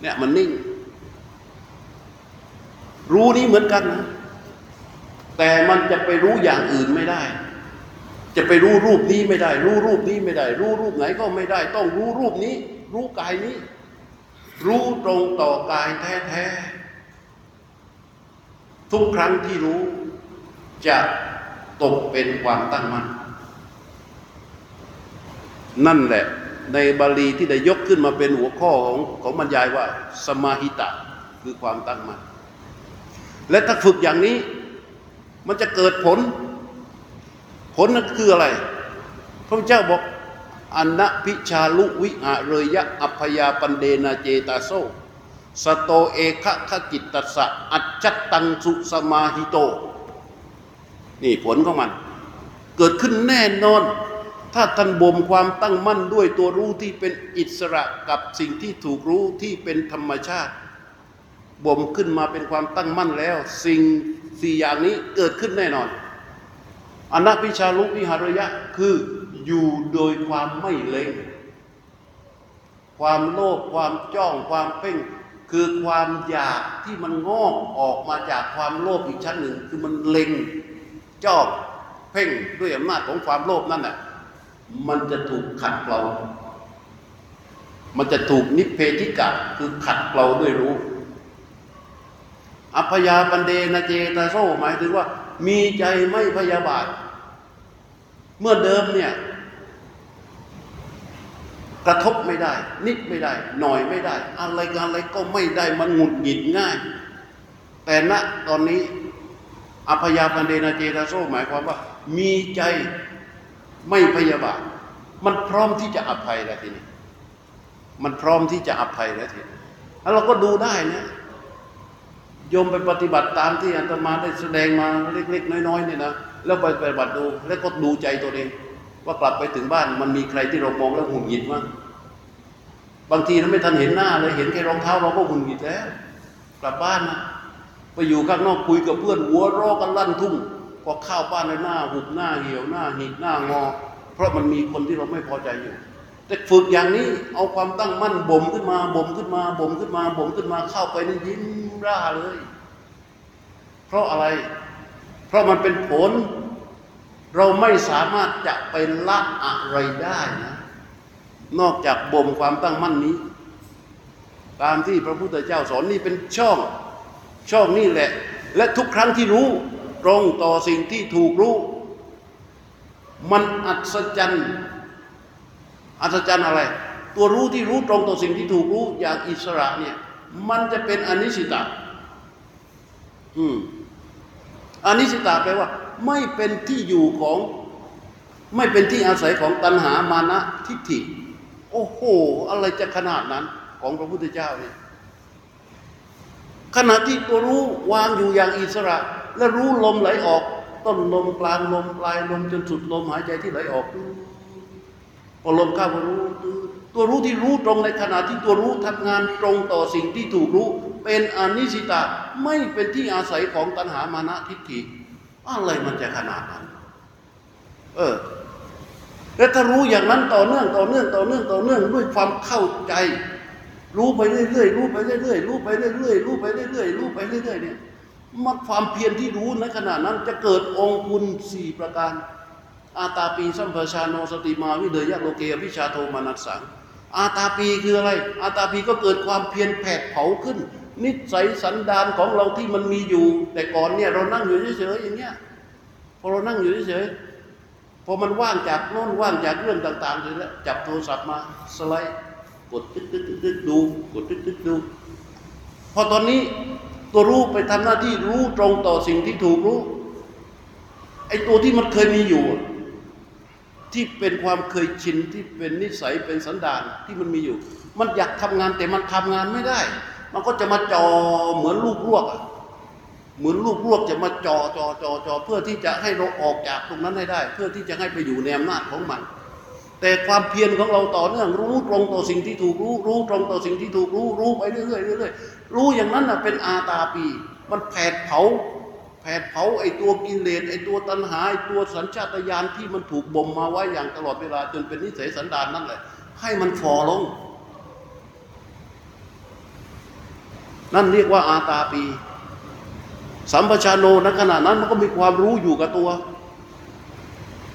เนี่ยมันนิ่ง รู้นี้เหมือนกันนะแต่มันจะไปรู้อย่างอื่นไม่ได้ จะไปรู้รูปนี้ไม่ได้ รู้รูปนี้ไม่ได้ รู้รูปไหนก็ไม่ได้ ต้องรู้รูปนี้ รู้กายนี้ รู้ตรงต่อกายแท้ๆ ทุกครั้งที่รู้จะตกเป็นความตั้งมั่น นั่นแหละในบาลีที่ได้ยกขึ้นมาเป็นหัวข้อของของบรรยายว่า สมาหิตะคือความตั้งมั่น และถ้าฝึกอย่างนี้ มันจะเกิดผล ผลนั้นคืออะไร พระเจ้าบอก อันนะพิชาลุวิหะเรยะอัพยาปันเดนาเจตาโซสโตเอคะขจิตตสะอัจจัตตังสุสมาหิโต นี่ผลของมัน เกิดขึ้นแน่นอน ถ้าท่านบ่มความตั้งมั่นด้วยตัวรู้ที่เป็นอิสระกับสิ่งที่ถูกรู้ที่เป็นธรรมชาติบ่มขึ้นมาเป็นความตั้งมั่นแล้ว สิ่งสี่อย่างนี้เกิดขึ้นแน่นอนอนัพิชาลุวิหารยะคือ อยู่โดยความไม่เล็งความโลภความจ้องความเพ่ง คือความอยากที่มันงอกออกมาจากความโลภอีกชั้นหนึ่ง คือมันเล็งจ้องเพ่งด้วยอำนาจของความโลภนั่นแหละมันจะถูกขัดเกลามันจะถูกนิพเพธิกะคือขัดเกลาด้วยรู้ อัพยาปันเดนะเจตาโซหมายถึงว่า มีใจไม่พยาบาท เมื่อเดิมเนี่ย กระทบไม่ได้ นิดไม่ได้ หน่อยไม่ได้ อะไรกันอะไรก็ไม่ได้มันหงุดหงิดง่าย แต่ณตอนนี้อพยาปันเดนาเจตาโซหมายความว่า มีใจไม่พยาบาท มันพร้อมที่จะอภัยแล้วทีนี้ มันพร้อมที่จะอภัยแล้วทีนี้แล้วเราก็ดูได้นะโยมไปปฏิบัติตามที่อาตมาได้แสดงมาเล็กๆน้อยๆเนี่ยนะแล้วไปปฏิบัติดู แล้วก็ดูใจตัวเอง ว่ากลับไปถึงบ้านมันมีใครที่เรามองแล้วหุ่นหงิดมั้งบางทีเราไม่ทันเห็นหน้าเลยเห็นแค่รองเท้าเราก็หุ่นหงิดแล้ว กลับบ้านนะไปอยู่ข้างนอกคุยกับเพื่อนหัวรอกันลั่นทุ่งพอเข้าบ้านในหน้าหุบหน้าเหี่ยวหน้าหิกหน้างอ เพราะมันมีคนที่เราไม่พอใจอยู่ แต่ฝึกอย่างนี้เอาความตั้งมั่นบ่มขึ้นมาบ่มขึ้นมาบ่มขึ้นมาบ่มขึ้นมาเข้าไปนี่ยิ้มร่าเลย เพราะอะไร เพราะมันเป็นผล เราไม่สามารถจะไปละอะไรได้นะ นอกจากบ่มความตั้งมั่นนี้ ตามที่พระพุทธเจ้าสอนนี่เป็นช่อง ช่องนี่แหละ และทุกครั้งที่รู้ตรงต่อสิ่งที่ถูกรู้ มันอัศจรรย์อัศจรรย์อะไร ตัวรู้ที่รู้ตรงต่อสิ่งที่ถูกรู้อย่างอิสระเนี่ย มันจะเป็นอนิสิตาอืมอนิสิตาแปลว่า ไม่เป็นที่อยู่ของ ไม่เป็นที่อาศัยของตัณหามานะทิฏฐิ โอ้โห อะไรจะขนาดนั้นของพระพุทธเจ้าเนี่ยขณะที่ตัวรู้วางอยู่อย่างอิสระ และรู้ลมไหลออก ต้นลมกลางลมปลายลมจนสุดลมหายใจที่ไหลออกพอลมเข้าก็รู้ตัวรู้ที่รู้ตรงในขณะที่ตัวรู้ทำงานตรงต่อสิ่งที่ถูกรู้ เป็นอนิสิตาไม่เป็นที่อาศัยของตัณหามานะทิฏฐิ อะไรมันจะขนาดนั้น เออ แล้วถ้ารู้อย่างนั้นต่อเนื่องต่อเนื่องต่อเนื่องต่อเนื่องด้วยความเข้าใจ รู้ไปเรื่อยๆรู้ไปเรื่อยๆรู้ไปเรื่อยๆรู้ไปเรื่อยๆรู้ไปเรื่อยๆเนี่ยมันความเพียรที่รู้ในขณะนั้น จะเกิดองคุณสี่ประการ อาตาปีสัมปชาโนสติมาวิเดยะโลเกอภิชาโทมานัสสังอาตาปีคืออะไร อาตาปีก็เกิดความเพียรแผดเผาขึ้น นิสัยสันดานของเราที่มันมีอยู่ แต่ก่อนเนี่ยเรานั่งอยู่เฉยๆอย่างเงี้ยพอเรานั่งอยู่เฉยๆพอมันว่างจากโน่นว่างจากเรื่องต่างๆเลยแล้วจับโทรศัพท์มาสไลด์กดตึ๊กตึ๊กตึ๊กดูกดตึ๊กตึ๊กดูพอตอนนี้ตัวรู้ไปทำหน้าที่รู้ตรงต่อสิ่งที่ถูกรู้ไอ้ตัวที่มันเคยมีอยู่ ที่เป็นความเคยชินที่เป็นนิสัยเป็นสันดานที่มันมีอยู่ มันอยากทำงานแต่มันทำงานไม่ได้ มันก็จะมาจอเหมือนลูกลวกอะเหมือนลูกลวกจะมาจอจอจอจอเพื่อที่จะให้เราออกจากตรงนั้นให้ได้ เพื่อที่จะให้ไปอยู่ในอำนาจของมัน แต่ความเพียรของเราต่อเนื่องรู้ตรงต่อสิ่งที่ถูกรู้รู้ตรงต่อสิ่งที่ถูกรู้รู้ไปเรื่อยๆเรื่อยๆรู้อย่างนั้นนะเป็นอาตาปี มันแผดเผาแผดเผาไอ้ตัวกิเลสไอ้ตัวตัณหาไอ้ตัวสัญชาตญาณที่มันถูกบ่มมาไว้อย่างตลอดเวลาจนเป็นนิสัยสันดานนั่นแหละให้มันฟอลง นั่นเรียกว่าอาตาปี สัมปชานโนในขณะนั้นมันก็มีความรู้อยู่กับตัว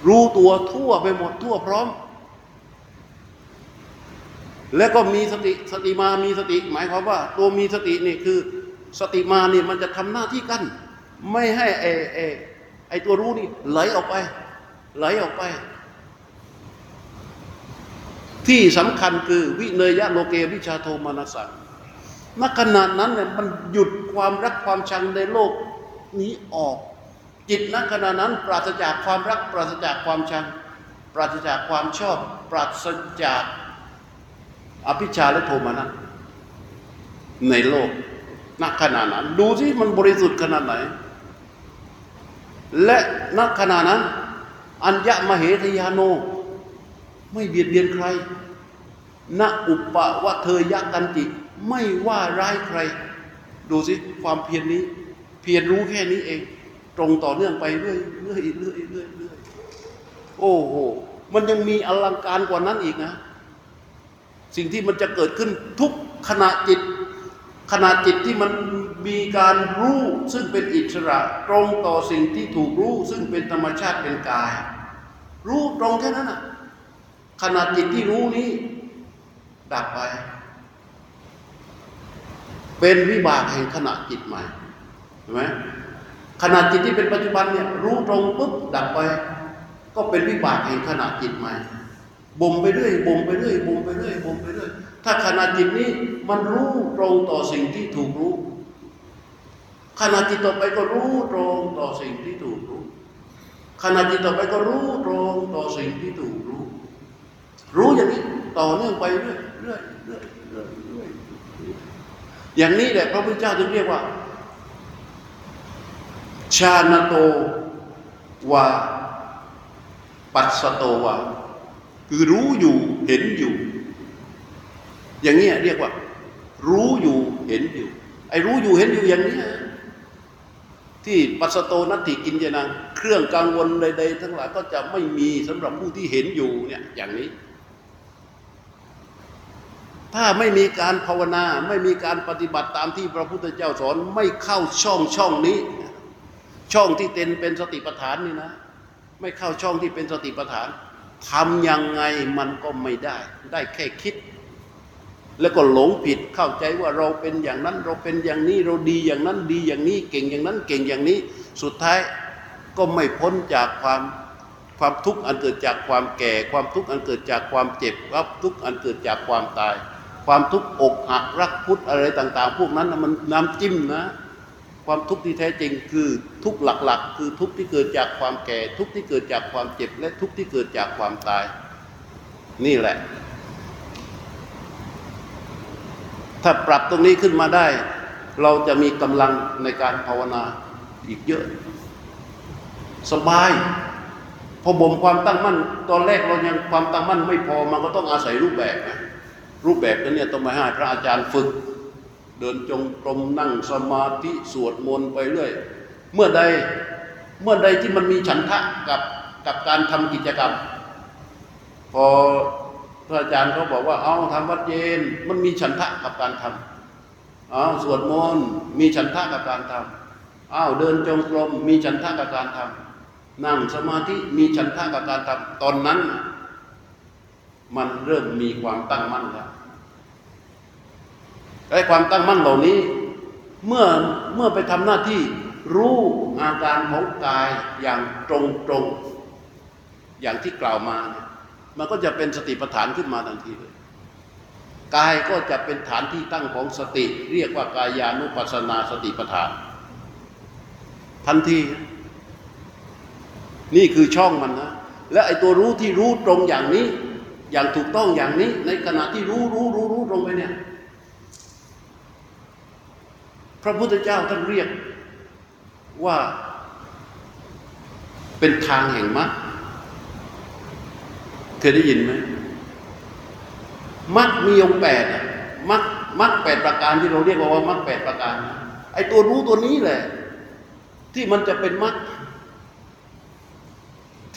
รู้ตัวทั่วไปหมดทั่วพร้อม แล้วก็มีสติสติมามีสติ หมายความว่า ตัวมีสตินี่คือ สติมานี่มันจะทำหน้าที่กั้นไม่ให้ไอ้ไอ้ไอตัวรู้นี่ไหลออกไป ไหลออกไป ที่สำคัญคือวิเนยะโลเกวิชาโทมานัสสัง ณขณะนั้นเนี่ยมันหยุดความรักความชังในโลกนี้ออก จิตณขณะนั้น ปราศจากความรัก ปราศจากความชัง ปราศจากความชอบ ปราศจากอภิชาและโทมานะในโลกณขณะนั้น ดูสิมันบริสุทธิ์ขนาดไหน และณขณะนั้น อัญญมเหทยาโน ไม่เบียดเบียนใครณอุปะวะเธยกันจิ ไม่ว่าร้ายใคร ดูสิความเพียรนี้ เพียรรู้แค่นี้เอง ตรงต่อเนื่องไปเรื่อยเรื่อยเรื่อยเรื่อยเรื่อยโอ้โห มันยังมีอลังการกว่านั้นอีกนะ สิ่งที่มันจะเกิดขึ้นทุกขณะจิตขณะจิตที่มันมีการรู้ซึ่งเป็นอิสระตรงต่อสิ่งที่ถูกรู้ซึ่งเป็นธรรมชาติเป็นกาย รู้ตรงแค่นั้นนะขณะจิตที่รู้นี้ดับไป เป็นวิบากแห่งขณะจิตใหม่เห็นไหมขณะจิตที่เป็นปัจจุบันเนี่ยรู้ตรงปุ๊บดับไป ก็เป็นวิบากแห่งขณะจิตใหม่บ่มไปเรื่อยบ่มไปเรื่อยบ่มไปเรื่อยบ่มไปเรื่อยถ้าขณะจิตนี้มันรู้ตรงต่อสิ่งที่ถูกรู้ขณะจิตต่อไปก็รู้ตรงต่อสิ่งที่ถูกรู้ขณะจิตต่อไปก็รู้ตรงต่อสิ่งที่ถูกรู้ รู้อย่างนี้ต่อเนื่องไปเรื่อยเรื่อยเรื่อยเรื่อยเรื่อย อย่างนี้แหละพระพุทธเจ้าจึงเรียกว่า ชาณโตวาปัสสโตวาคือรู้อยู่เห็นอยู่ อย่างนี้เรียกว่า รู้อยู่เห็นอยู่ ไอ้รู้อยู่เห็นอยู่อย่างนี้ที่ปัสสโตนัตถิกินยานังเครื่องกังวลใด ๆ ทั้งหลายก็จะไม่มีสำหรับผู้ที่เห็นอยู่เนี่ยอย่างนี้ ถ้าไม่มีการภาวนา ไม่มีการปฏิบัติตามที่พระพุทธเจ้าสอนไม่เข้าช่องช่องนี้ ช่องที่เป็นเป็นสติปัฏฐานนี่นะ ไม่เข้าช่องที่เป็นสติปัฏฐานทำยังไงมันก็ไม่ได้ ได้แค่คิด แล้วก็หลงผิดเข้าใจว่าเราเป็นอย่างนั้น เราเป็นอย่างนี้เราดีอย่างนั้นดีอย่างนี้ เก่งอย่างนั้นเก่งอย่างนี้ สุดท้ายก็ไม่พ้นจากความความทุกข์อันเกิดจากความแก่ ความทุกข์อันเกิดจากความเจ็บความทุกข์อันเกิดจากความตาย ความทุกข์อกหักรักพุทธอะไรต่าง ๆ พวกนั้นมันน้ำจิ้มนะ ความทุกข์ที่แท้จริงคือทุกข์หลักๆ คือทุกข์ที่เกิดจากความแก่ ทุกข์ที่เกิดจากความเจ็บและทุกข์ที่เกิดจากความตาย นี่แหละ ถ้าปรับตรงนี้ขึ้นมาได้ เราจะมีกำลังในการภาวนาอีกเยอะ สบายพอบ่มความตั้งมั่น ตอนแรกเรายังความตั้งมั่นไม่พอมันก็ต้องอาศัยรูปแบบนะ รูปแบบนั้นเนี่ยต้องมาให้พระอาจารย์ฝึก เดินจงกรมนั่งสมาธิสวดมนต์ไปเรื่อย เมื่อใดเมื่อใดที่มันมีฉันทะกับกับการทำกิจกรรม พอพระอาจารย์เขาบอกว่าเอาทำวัดเย็นมันมีฉันทะกับการทำเอาสวดมนต์มีฉันทะกับการทำเอาเดินจงกรมมีฉันทะกับการทำนั่งสมาธิมีฉันทะกับการทำตอนนั้น มันเริ่มมีความตั้งมั่นแล้ว ไอ้ความตั้งมั่นเหล่านี้ เมื่อเมื่อไปทำหน้าที่รู้อาการของกายอย่างตรงตรงอย่างที่กล่าวมาเนี่ยมันก็จะเป็นสติปัฏฐานขึ้นมาทันทีเลยกายก็จะเป็นฐานที่ตั้งของสติ เรียกว่ากายานุปัสสนาสติปัฏฐาน ทันที นี่คือช่องมันนะ และไอ้ตัวรู้ที่รู้ตรงอย่างนี้ อย่างถูกต้องอย่างนี้ ในขณะที่รู้รู้รู้รู้ตรงไปเนี่ย พระพุทธเจ้าท่านเรียกว่าเป็นทางแห่งมรรคเคยได้ยินไหมมรรคมีองแปดมรรคมรรคแปดประการที่เราเรียกว่ามรรคแปดประการ ไอ้ตัวรู้ตัวนี้แหละ ที่มันจะเป็นมรรค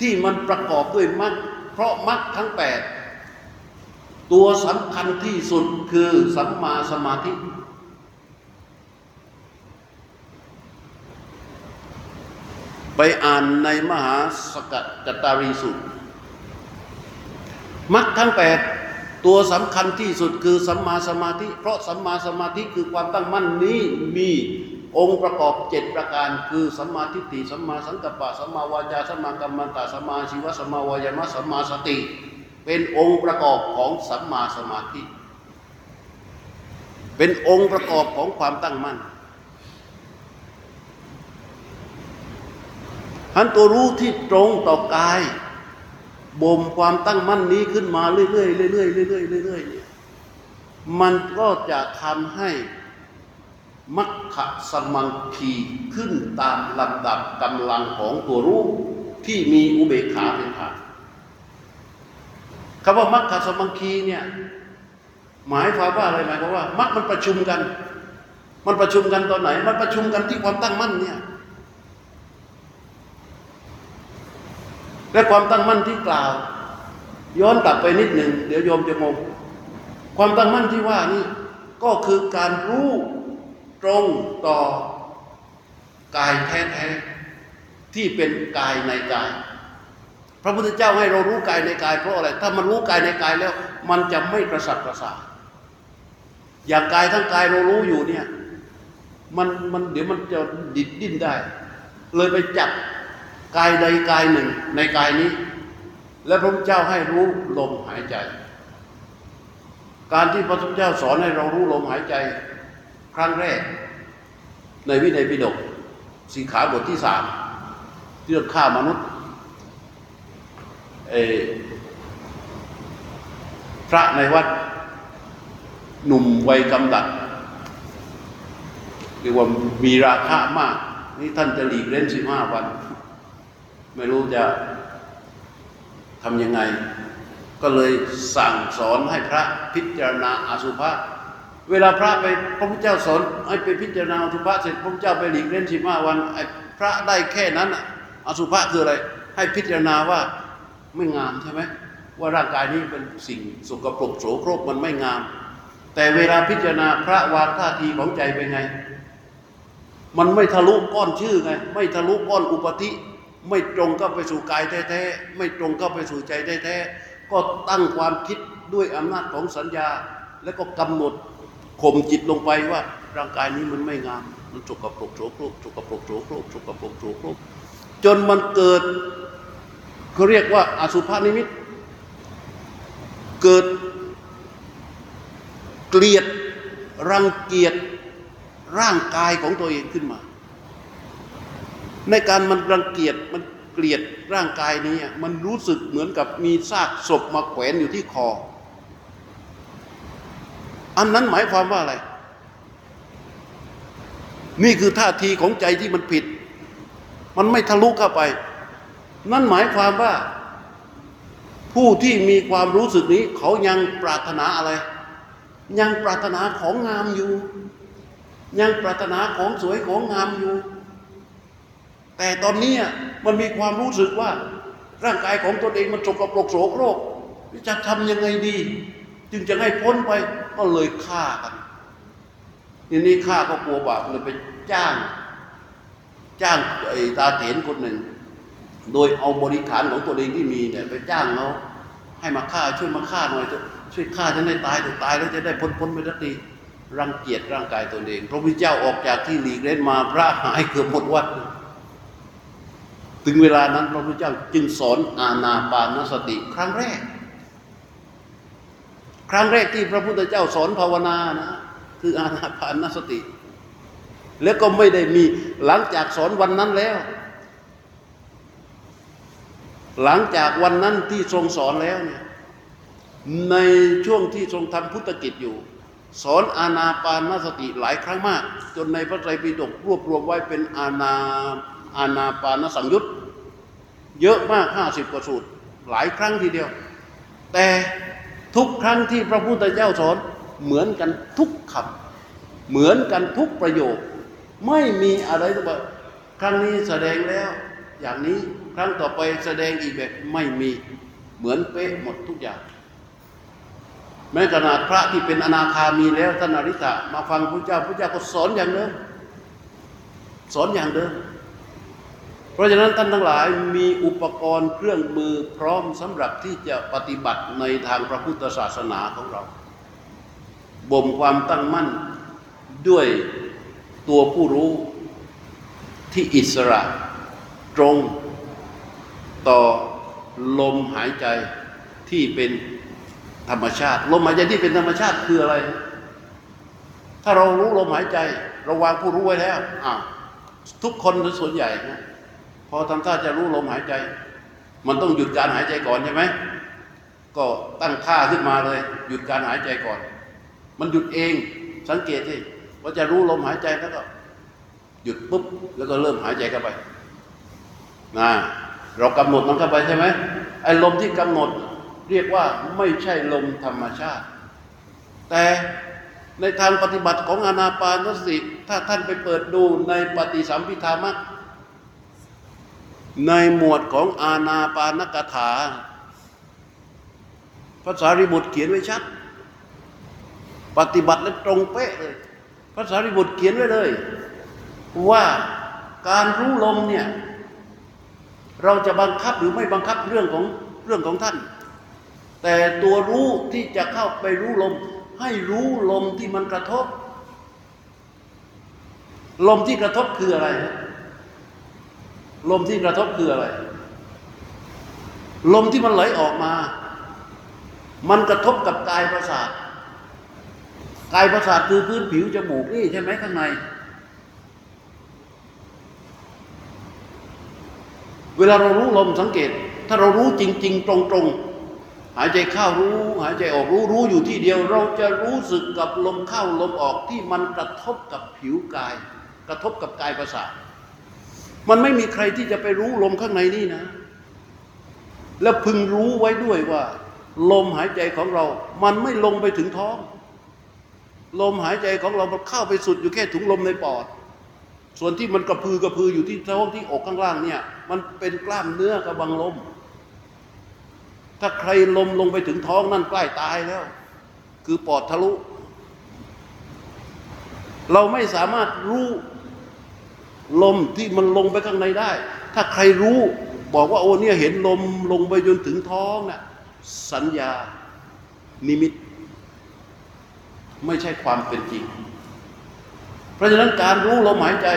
ที่มันประกอบด้วยมรรคเพราะมรรคทั้งแปดตัวสำคัญที่สุดคือสัมมาสมาธิ ไปอ่านในมหาสกัดจตารีสุตมรรคทั้งแปดตัวสำคัญที่สุดคือสัมมาสมาธิ เพราะสัมมาสมาธิคือความตั้งมั่นนี้มีองค์ประกอบเจ็ดประการ คือสัมมาทิฏฐิสัมมาสังกัปปะสัมมาวาจาสัมมากัมมันตะสัมมาชีวะสัมมาวายามะสัมมาสติ เป็นองค์ประกอบของสัมมาสมาธิ เป็นองค์ประกอบของความตั้งมั่น ทันตัวรู้ที่ตรงต่อกายบ่มความตั้งมั่นนี้ขึ้นมาเรื่อยๆเรื่อยๆเรื่อยๆเรื่อยๆเนี่ยมันก็จะทำให้มัคคะสมังคีขึ้นตามลำดับกำลังของตัวรู้ที่มีอุเบกขาเป็นฐานคำว่ามัคคสมังคีเนี่ยหมายความว่าอะไรหมายความว่ามัคมันประชุมกัน มันประชุมกันตอนไหน มันประชุมกันที่ความตั้งมั่นเนี่ย และความตั้งมั่นที่กล่าว ย้อนกลับไปนิดหนึ่งเดี๋ยวโยมจะงงความตั้งมั่นที่ว่านี่ก็คือการรู้ตรงต่อกายแท้ๆที่เป็นกายในกาย พระพุทธเจ้าให้เรารู้กายในกายเพราะอะไร ถ้ามันรู้กายในกายแล้ว มันจะไม่กระสับกระส่ายอย่างกายทั้งกายเรารู้อยู่เนี่ยมันมันเดี๋ยวมันจะดิดดิ้นได้ เลยไปจับ กายใดกายหนึ่งในกายนี้ และพระพุทธเจ้าให้รู้ลมหายใจ การที่พระพุทธเจ้าสอนให้เรารู้ลมหายใจ ครั้งแรก ในวินัยปิฎกสีขาบทที่สามเรื่องฆ่ามนุษย์พระในวัดหนุ่มวัยกำลังเรียกว่ามีราคามาก นี่ท่านจะหลีกเล่นสิบห้าวัน ไม่รู้จะทำยังไง ก็เลยสั่งสอนให้พระพิจารณาอสุภะเวลาพระไปพระพุทธเจ้าสอนให้ไปพิจารณาอสุภะเสร็จพระพุทธเจ้าไปหลีกเล่นสิบห้าวันไอ้พระได้แค่นั้นอสุภะคืออะไร ให้พิจารณาว่าไม่งามใช่ไหมว่าร่างกายนี้เป็นสิ่งสกปรกโสโครกมันไม่งาม แต่เวลาพิจารณาพระวางท่าทีของใจเป็นไง มันไม่ทะลุก้อนชื่อไง ไม่ทะลุก้อนอุปธิ ไม่ตรงเข้าไปสู่กายแท้ๆไม่ตรงเข้าไปสู่ใจแท้ๆก็ตั้งความคิดด้วยอำนาจของสัญญา แล้วก็กำหนดข่มจิตลงไปว่า ร่างกายนี้มันไม่งามมันสกปรกโสโครกสกปรกโสโครกสกปรกโสโครกจนมันเกิดเขาเรียกว่าอสุภานิมิต เกิดเกลียดรังเกียจร่างกายของตัวเองขึ้นมา ในการมันรังเกียจมันเกลียดร่างกายนี้มันรู้สึกเหมือนกับมีซากศพมาแขวนอยู่ที่คอ อันนั้นหมายความว่าอะไร นี่คือท่าทีของใจที่มันผิด มันไม่ทะลุเข้าไป นั่นหมายความว่า ผู้ที่มีความรู้สึกนี้ เขายังปรารถนาอะไร ยังปรารถนาของงามอยู่ ยังปรารถนาของสวยของงามอยู่ แต่ตอนนี้มันมีความรู้สึกว่า ร่างกายของตนเองมันสกปรกโสโครกจะทำยังไงดี จึงจะให้พ้นไปก็เลยฆ่ากันทีนี้ฆ่าก็กลัวบาปเลยไปจ้าง จ้างไอ้ตาเถนคนหนึ่ง โดยเอาบริขารของตัวเองที่มีเนี่ยไปจ้างเขาให้มาฆ่าช่วยมาฆ่าหน่อยช่วยฆ่าฉันให้ตายถึงตายแล้วจะได้พ้นพ้นไปสักทีรังเกียจร่างกายตนเอง พระพุทธเจ้าออกจากที่หลีกเล่นมาพระหายเกือบหมดวัด ถึงเวลานั้นพระพุทธเจ้าจึงสอนอาณาปานสติ ครั้งแรก ครั้งแรกที่พระพุทธเจ้าสอนภาวนานะ คืออาณาปานสติ แล้วก็ไม่ได้มีหลังจากสอนวันนั้นแล้ว หลังจากวันนั้นที่ทรงสอนแล้วเนี่ยในช่วงที่ทรงทำพุทธกิจอยู่ สอนอาณาปานสติหลายครั้งมาก จนในพระไตรปิฎกรวบรวมไว้เป็นอาณา อาณาปานสังยุตเยอะมากห้าสิบกว่าสูตร หลายครั้งทีเดียว แต่ทุกครั้งที่พระพุทธเจ้าสอนเหมือนกันทุกคำเหมือนกันทุกประโยค ไม่มีอะไรตัวครั้งนี้แสดงแล้ว อย่างนี้ครั้งต่อไปแสดงอีกแบบไม่มีเหมือนเป๊ะหมดทุกอย่าง แม้ขนาดพระที่เป็นอนาคามีแล้วท่านอริตะมาฟังพระเจ้าพระเจ้าก็สอนอย่างเดิมสอนอย่างเดิม เพราะฉะนั้นท่านทั้งหลายมีอุปกรณ์เครื่องมือพร้อมสำหรับที่จะปฏิบัติในทางพระพุทธศาสนาของเรา บ่มความตั้งมั่นด้วยตัวผู้รู้ที่อิสระตรงต่อลมหายใจที่เป็นธรรมชาติ ลมหายใจที่เป็นธรรมชาติคืออะไร ถ้าเรารู้ลมหายใจ เราวางผู้รู้ไว้แล้วอ้าวทุกคนส่วนใหญ่นะ อทำท่าจะรู้ลมหายใจ มันต้องหยุดการหายใจก่อนใช่ไหมก็ตั้งท่าขึ้นมาเลย หยุดการหายใจก่อน มันหยุดเองสังเกตสิว่าจะรู้ลมหายใจแล้วก็ หยุดปุ๊บแล้วก็เริ่มหายใจเข้าไปนะเรากำหนดมันเข้าไปใช่ไหมไอ้ลมที่กำหนดเรียกว่าไม่ใช่ลมธรรมชาติ แต่ในทางปฏิบัติของอนาปานสติถ้าท่านไปเปิดดูในปฏิสัมพิธามัก ในหมวดของอาณาปานกถา ภาษาริบุตรเขียนไว้ชัด ปฏิบัติและตรงเป๊ะเลย ภาษาริบุตรเขียนไว้เลย ว่าการรู้ลมเนี่ย เราจะบังคับหรือไม่บังคับเรื่องของเรื่องของท่าน แต่ตัวรู้ที่จะเข้าไปรู้ลม ให้รู้ลมที่มันกระทบ ลมที่กระทบคืออะไร ลมที่กระทบคืออะไร ลมที่มันไหลออกมา มันกระทบกับกายประสาท กายประสาทคือพื้นผิวจมูกนี่ใช่ไหมข้างใน เวลาเรารู้ลมสังเกต ถ้าเรารู้จริง ๆ ตรงๆ หายใจเข้ารู้ หายใจออกรู้รู้อยู่ที่เดียว เราจะรู้สึกกับลมเข้าลมออกที่มันกระทบกับผิวกาย กระทบกับกายประสาท มันไม่มีใครที่จะไปรู้ลมข้างในนี่นะ แล้วพึงรู้ไว้ด้วยว่า ลมหายใจของเรา มันไม่ลงไปถึงท้อง ลมหายใจของเรามันเข้าไปสุดอยู่แค่ถุงลมในปอด ส่วนที่มันกระพือกระพืออยู่ที่ท้องที่อกข้างล่างเนี่ย มันเป็นกล้ามเนื้อกระบังลม ถ้าใครลมลงไปถึงท้องนั่นใกล้ตายแล้ว คือปอดทะลุ เราไม่สามารถรู้ ลมที่มันลงไปข้างในได้ ถ้าใครรู้บอกว่าโอ้เนี่ยเห็นลมลงไปจนถึงท้องน่ะสัญญานิมิต ไม่ใช่ความเป็นจริง เพราะฉะนั้นการรู้ลมหายใจ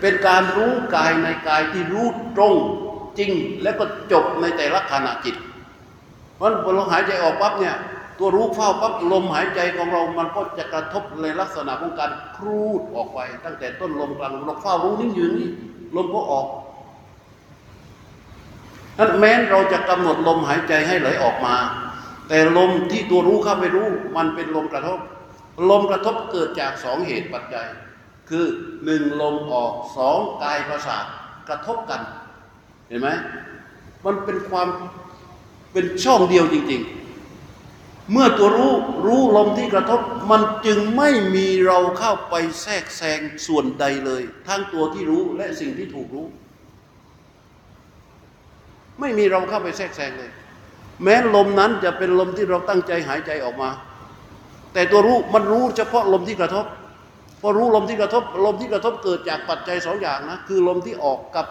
เป็นการรู้กายในกายที่รู้ตรงจริง แล้วก็จบในแต่ละขณะจิต เพราะพอเราหายใจออกปั๊บเนี่ย ตัวรู้เฝ้าปั๊บลมหายใจของเรามันก็จะกระทบในลักษณะของการครูดออกไป ตั้งแต่ต้นลมกลางลมเราเฝ้ารู้นิ่งอยู่นี่ลมก็ออกนั้นแม้เราจะกำหนดลมหายใจให้ไหลออกมา แต่ลมที่ตัวรู้เข้าไปรู้มันเป็นลมกระทบ ลมกระทบเกิดจากสองเหตุปัจจัย คือหนึ่งลมออกสองกายประสาทกระทบกัน เห็นไหมมันเป็นความเป็นช่องเดียวจริง ๆ เมื่อตัวรู้รู้ลมที่กระทบมันจึงไม่มีเราเข้าไปแทรกแซงส่วนใดเลย ทั้งตัวที่รู้และสิ่งที่ถูกรู้ ไม่มีเราเข้าไปแทรกแซงเลย แม้ลมนั้นจะเป็นลมที่เราตั้งใจหายใจออกมา แต่ตัวรู้มันรู้เฉพาะลมที่กระทบพอรู้ลมที่กระทบ ลมที่กระทบเกิดจากปัจจัยสองอย่างนะคือลมที่ออกกับ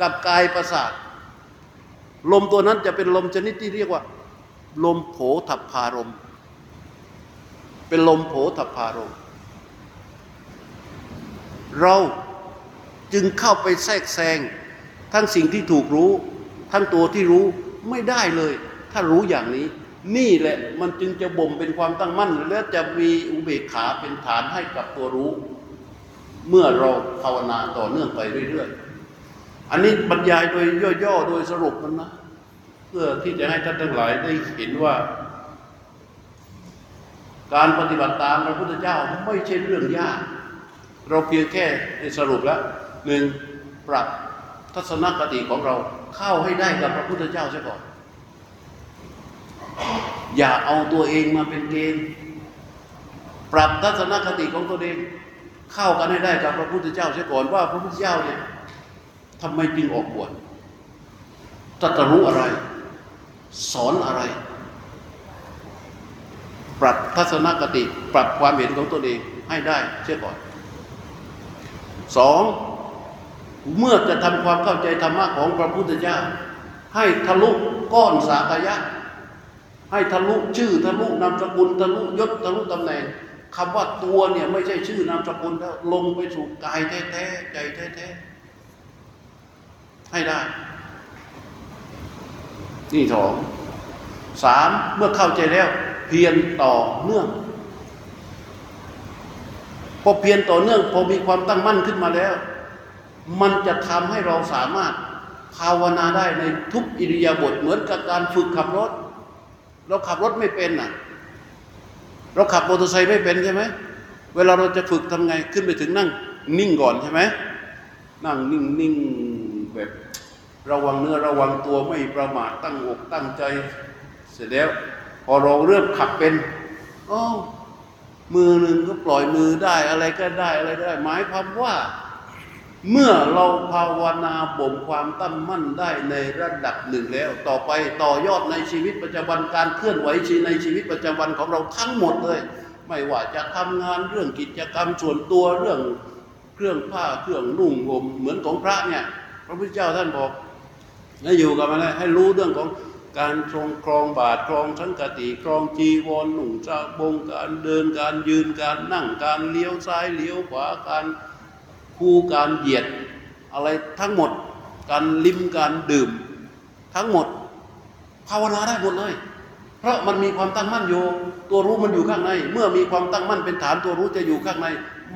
กับกายประสาทลมตัวนั้นจะเป็นลมชนิดที่เรียกว่า ลมโผถัพพารม เป็นลมโผถัพพารม เราจึงเข้าไปแทรกแซง ทั้งสิ่งที่ถูกรู้ ทั้งตัวที่รู้ไม่ได้เลย ถ้ารู้อย่างนี้ นี่แหละมันจึงจะบ่มเป็นความตั้งมั่น และจะมีอุเบกขาเป็นฐานให้กับตัวรู้ เมื่อเราภาวนาต่อเนื่องไปเรื่อยๆ อันนี้บรรยายโดยย่อๆ โดยสรุปมันนะ เพื่อที่จะให้ท่านทั้งหลายได้เห็นว่า การปฏิบัติตามพระพุทธเจ้าไม่ใช่เรื่องยาก เราเพียงแค่สรุปแล้วหนึ่งปรับทัศนคติของเราเข้าให้ได้กับพระพุทธเจ้าเสียก่อน อย่าเอาตัวเองมาเป็นเกณฑ์ปรับทัศนคติของตัวเอง เข้ากันให้ได้กับพระพุทธเจ้าเสียก่อนว่าพระพุทธเจ้าเนี่ยทำไมจึงออกบวชตรัสรู้อะไร สอนอะไร ปรับทัศนคติ ปรับความเห็นของตัวเองให้ได้เสียก่อนสองเมื่อจะทำความเข้าใจธรรมะของพระพุทธเจ้า ให้ทะลุก้อนสากยะ ให้ทะลุชื่อทะลุนามสกุลทะลุยศทะลุตำแหน่งคำว่าตัวเนี่ยไม่ใช่ชื่อนามสกุลแล้วลงไปสู่กายแท้ๆใจแท้ๆให้ได้ นี่สองสามเมื่อเข้าใจแล้ว เพียรต่อเนื่องพอเพียรต่อเนื่องพอมีความตั้งมั่นขึ้นมาแล้ว มันจะทำให้เราสามารถภาวนาได้ในทุกอิริยาบถเหมือนกับการฝึกขับรถ เราขับรถไม่เป็นน่ะ เราขับมอเตอร์ไซค์ไม่เป็นใช่ไหมเวลาเราจะฝึกทำไงขึ้นไปถึงนั่ง นิ่งก่อนใช่ไหมนั่งนิ่งนิ่งแบบ ระวังเนื้อระวังตัวไม่ประมาทตั้งอกตั้งใจ เสร็จแล้ว พอเราเริ่มขับเป็นอ๋อมือหนึ่งก็ปล่อยมือได้อะไรก็ได้อะไรได้ หมายความว่า เมื่อเราภาวนาบ่มความตั้งมั่นได้ในระดับหนึ่งแล้ว ต่อไปต่อยอดในชีวิตประจำวันการเคลื่อนไหวชีในชีวิตประจำวันของเราทั้งหมดเลย ไม่ว่าจะทำงานเรื่องกิจกรรมส่วนตัวเรื่องเครื่องผ้าเครื่องนุ่งห่มเหมือนของพระเนี่ย พระพุทธเจ้าท่านบอก ให้อยู่กับมันให้รู้เรื่องของการทรงครองบาทครองสังกติครองจีวรหนุ่งจาบงการเดินการยืนการนั่งการเลี้ยวซ้ายเลี้ยวขวาการคู่การเหยียด อะไรทั้งหมด การลิ้มการดื่ม ทั้งหมดภาวนาได้หมดเลย เพราะมันมีความตั้งมั่นอยู่ ตัวรู้มันอยู่ข้างใน เมื่อมีความตั้งมั่นเป็นฐานตัวรู้จะอยู่ข้างใน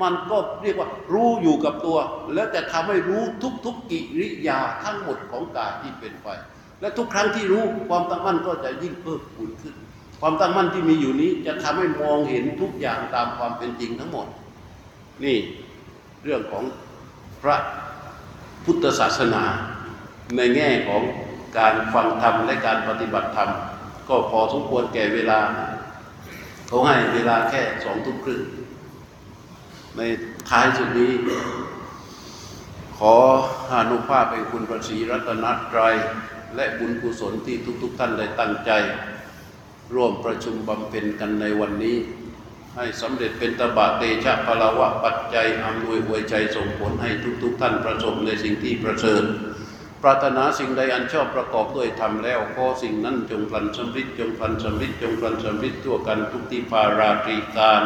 มันก็เรียกว่ารู้อยู่กับตัว แล้วแต่ทำให้รู้ทุกๆกกิริยาทั้งหมดของกายที่เป็นไป และทุกครั้งที่รู้ความตั้งมั่นก็จะยิ่งเพิ่มพูนขึ้น ความตั้งมั่นที่มีอยู่นี้จะทำให้มองเห็นทุกอย่างตามความเป็นจริงทั้งหมด นี่เรื่องของพระพุทธศาสนา ในแง่ของการฟังธรรมและการปฏิบัติธรรม ก็พอสมควรแก่เวลาเขาให้เวลาแค่สองทุ่มครึ่ง ในท้ายสุดนี้ ขออานุภาพเป็นคุณพระศรีรัตนตรัยและบุญกุศลที่ทุกๆทท่านได้ตั้งใจ ร่วมประชุมบำเพ็ญกันในวันนี้ ให้สำเร็จเป็นตบะเตชะพลาวะปัจจัยอำนวยอวยใจส่งผลให้ทุกๆทท่านประสบในสิ่งที่ประเสริฐปรารถนาสิ่งใดอันชอบประกอบด้วยธรรมแล้วขอสิ่งนั้นจงพลันสำริดจงพลันสำริดจงพลันสำริดทั่วกันทุกที่ภาราตรีการ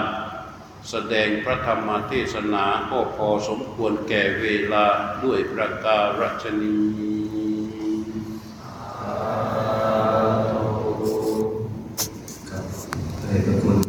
แสดงพระธรรมเทศนาก็พอสมควรแก่เวลาด้วยประการฉนี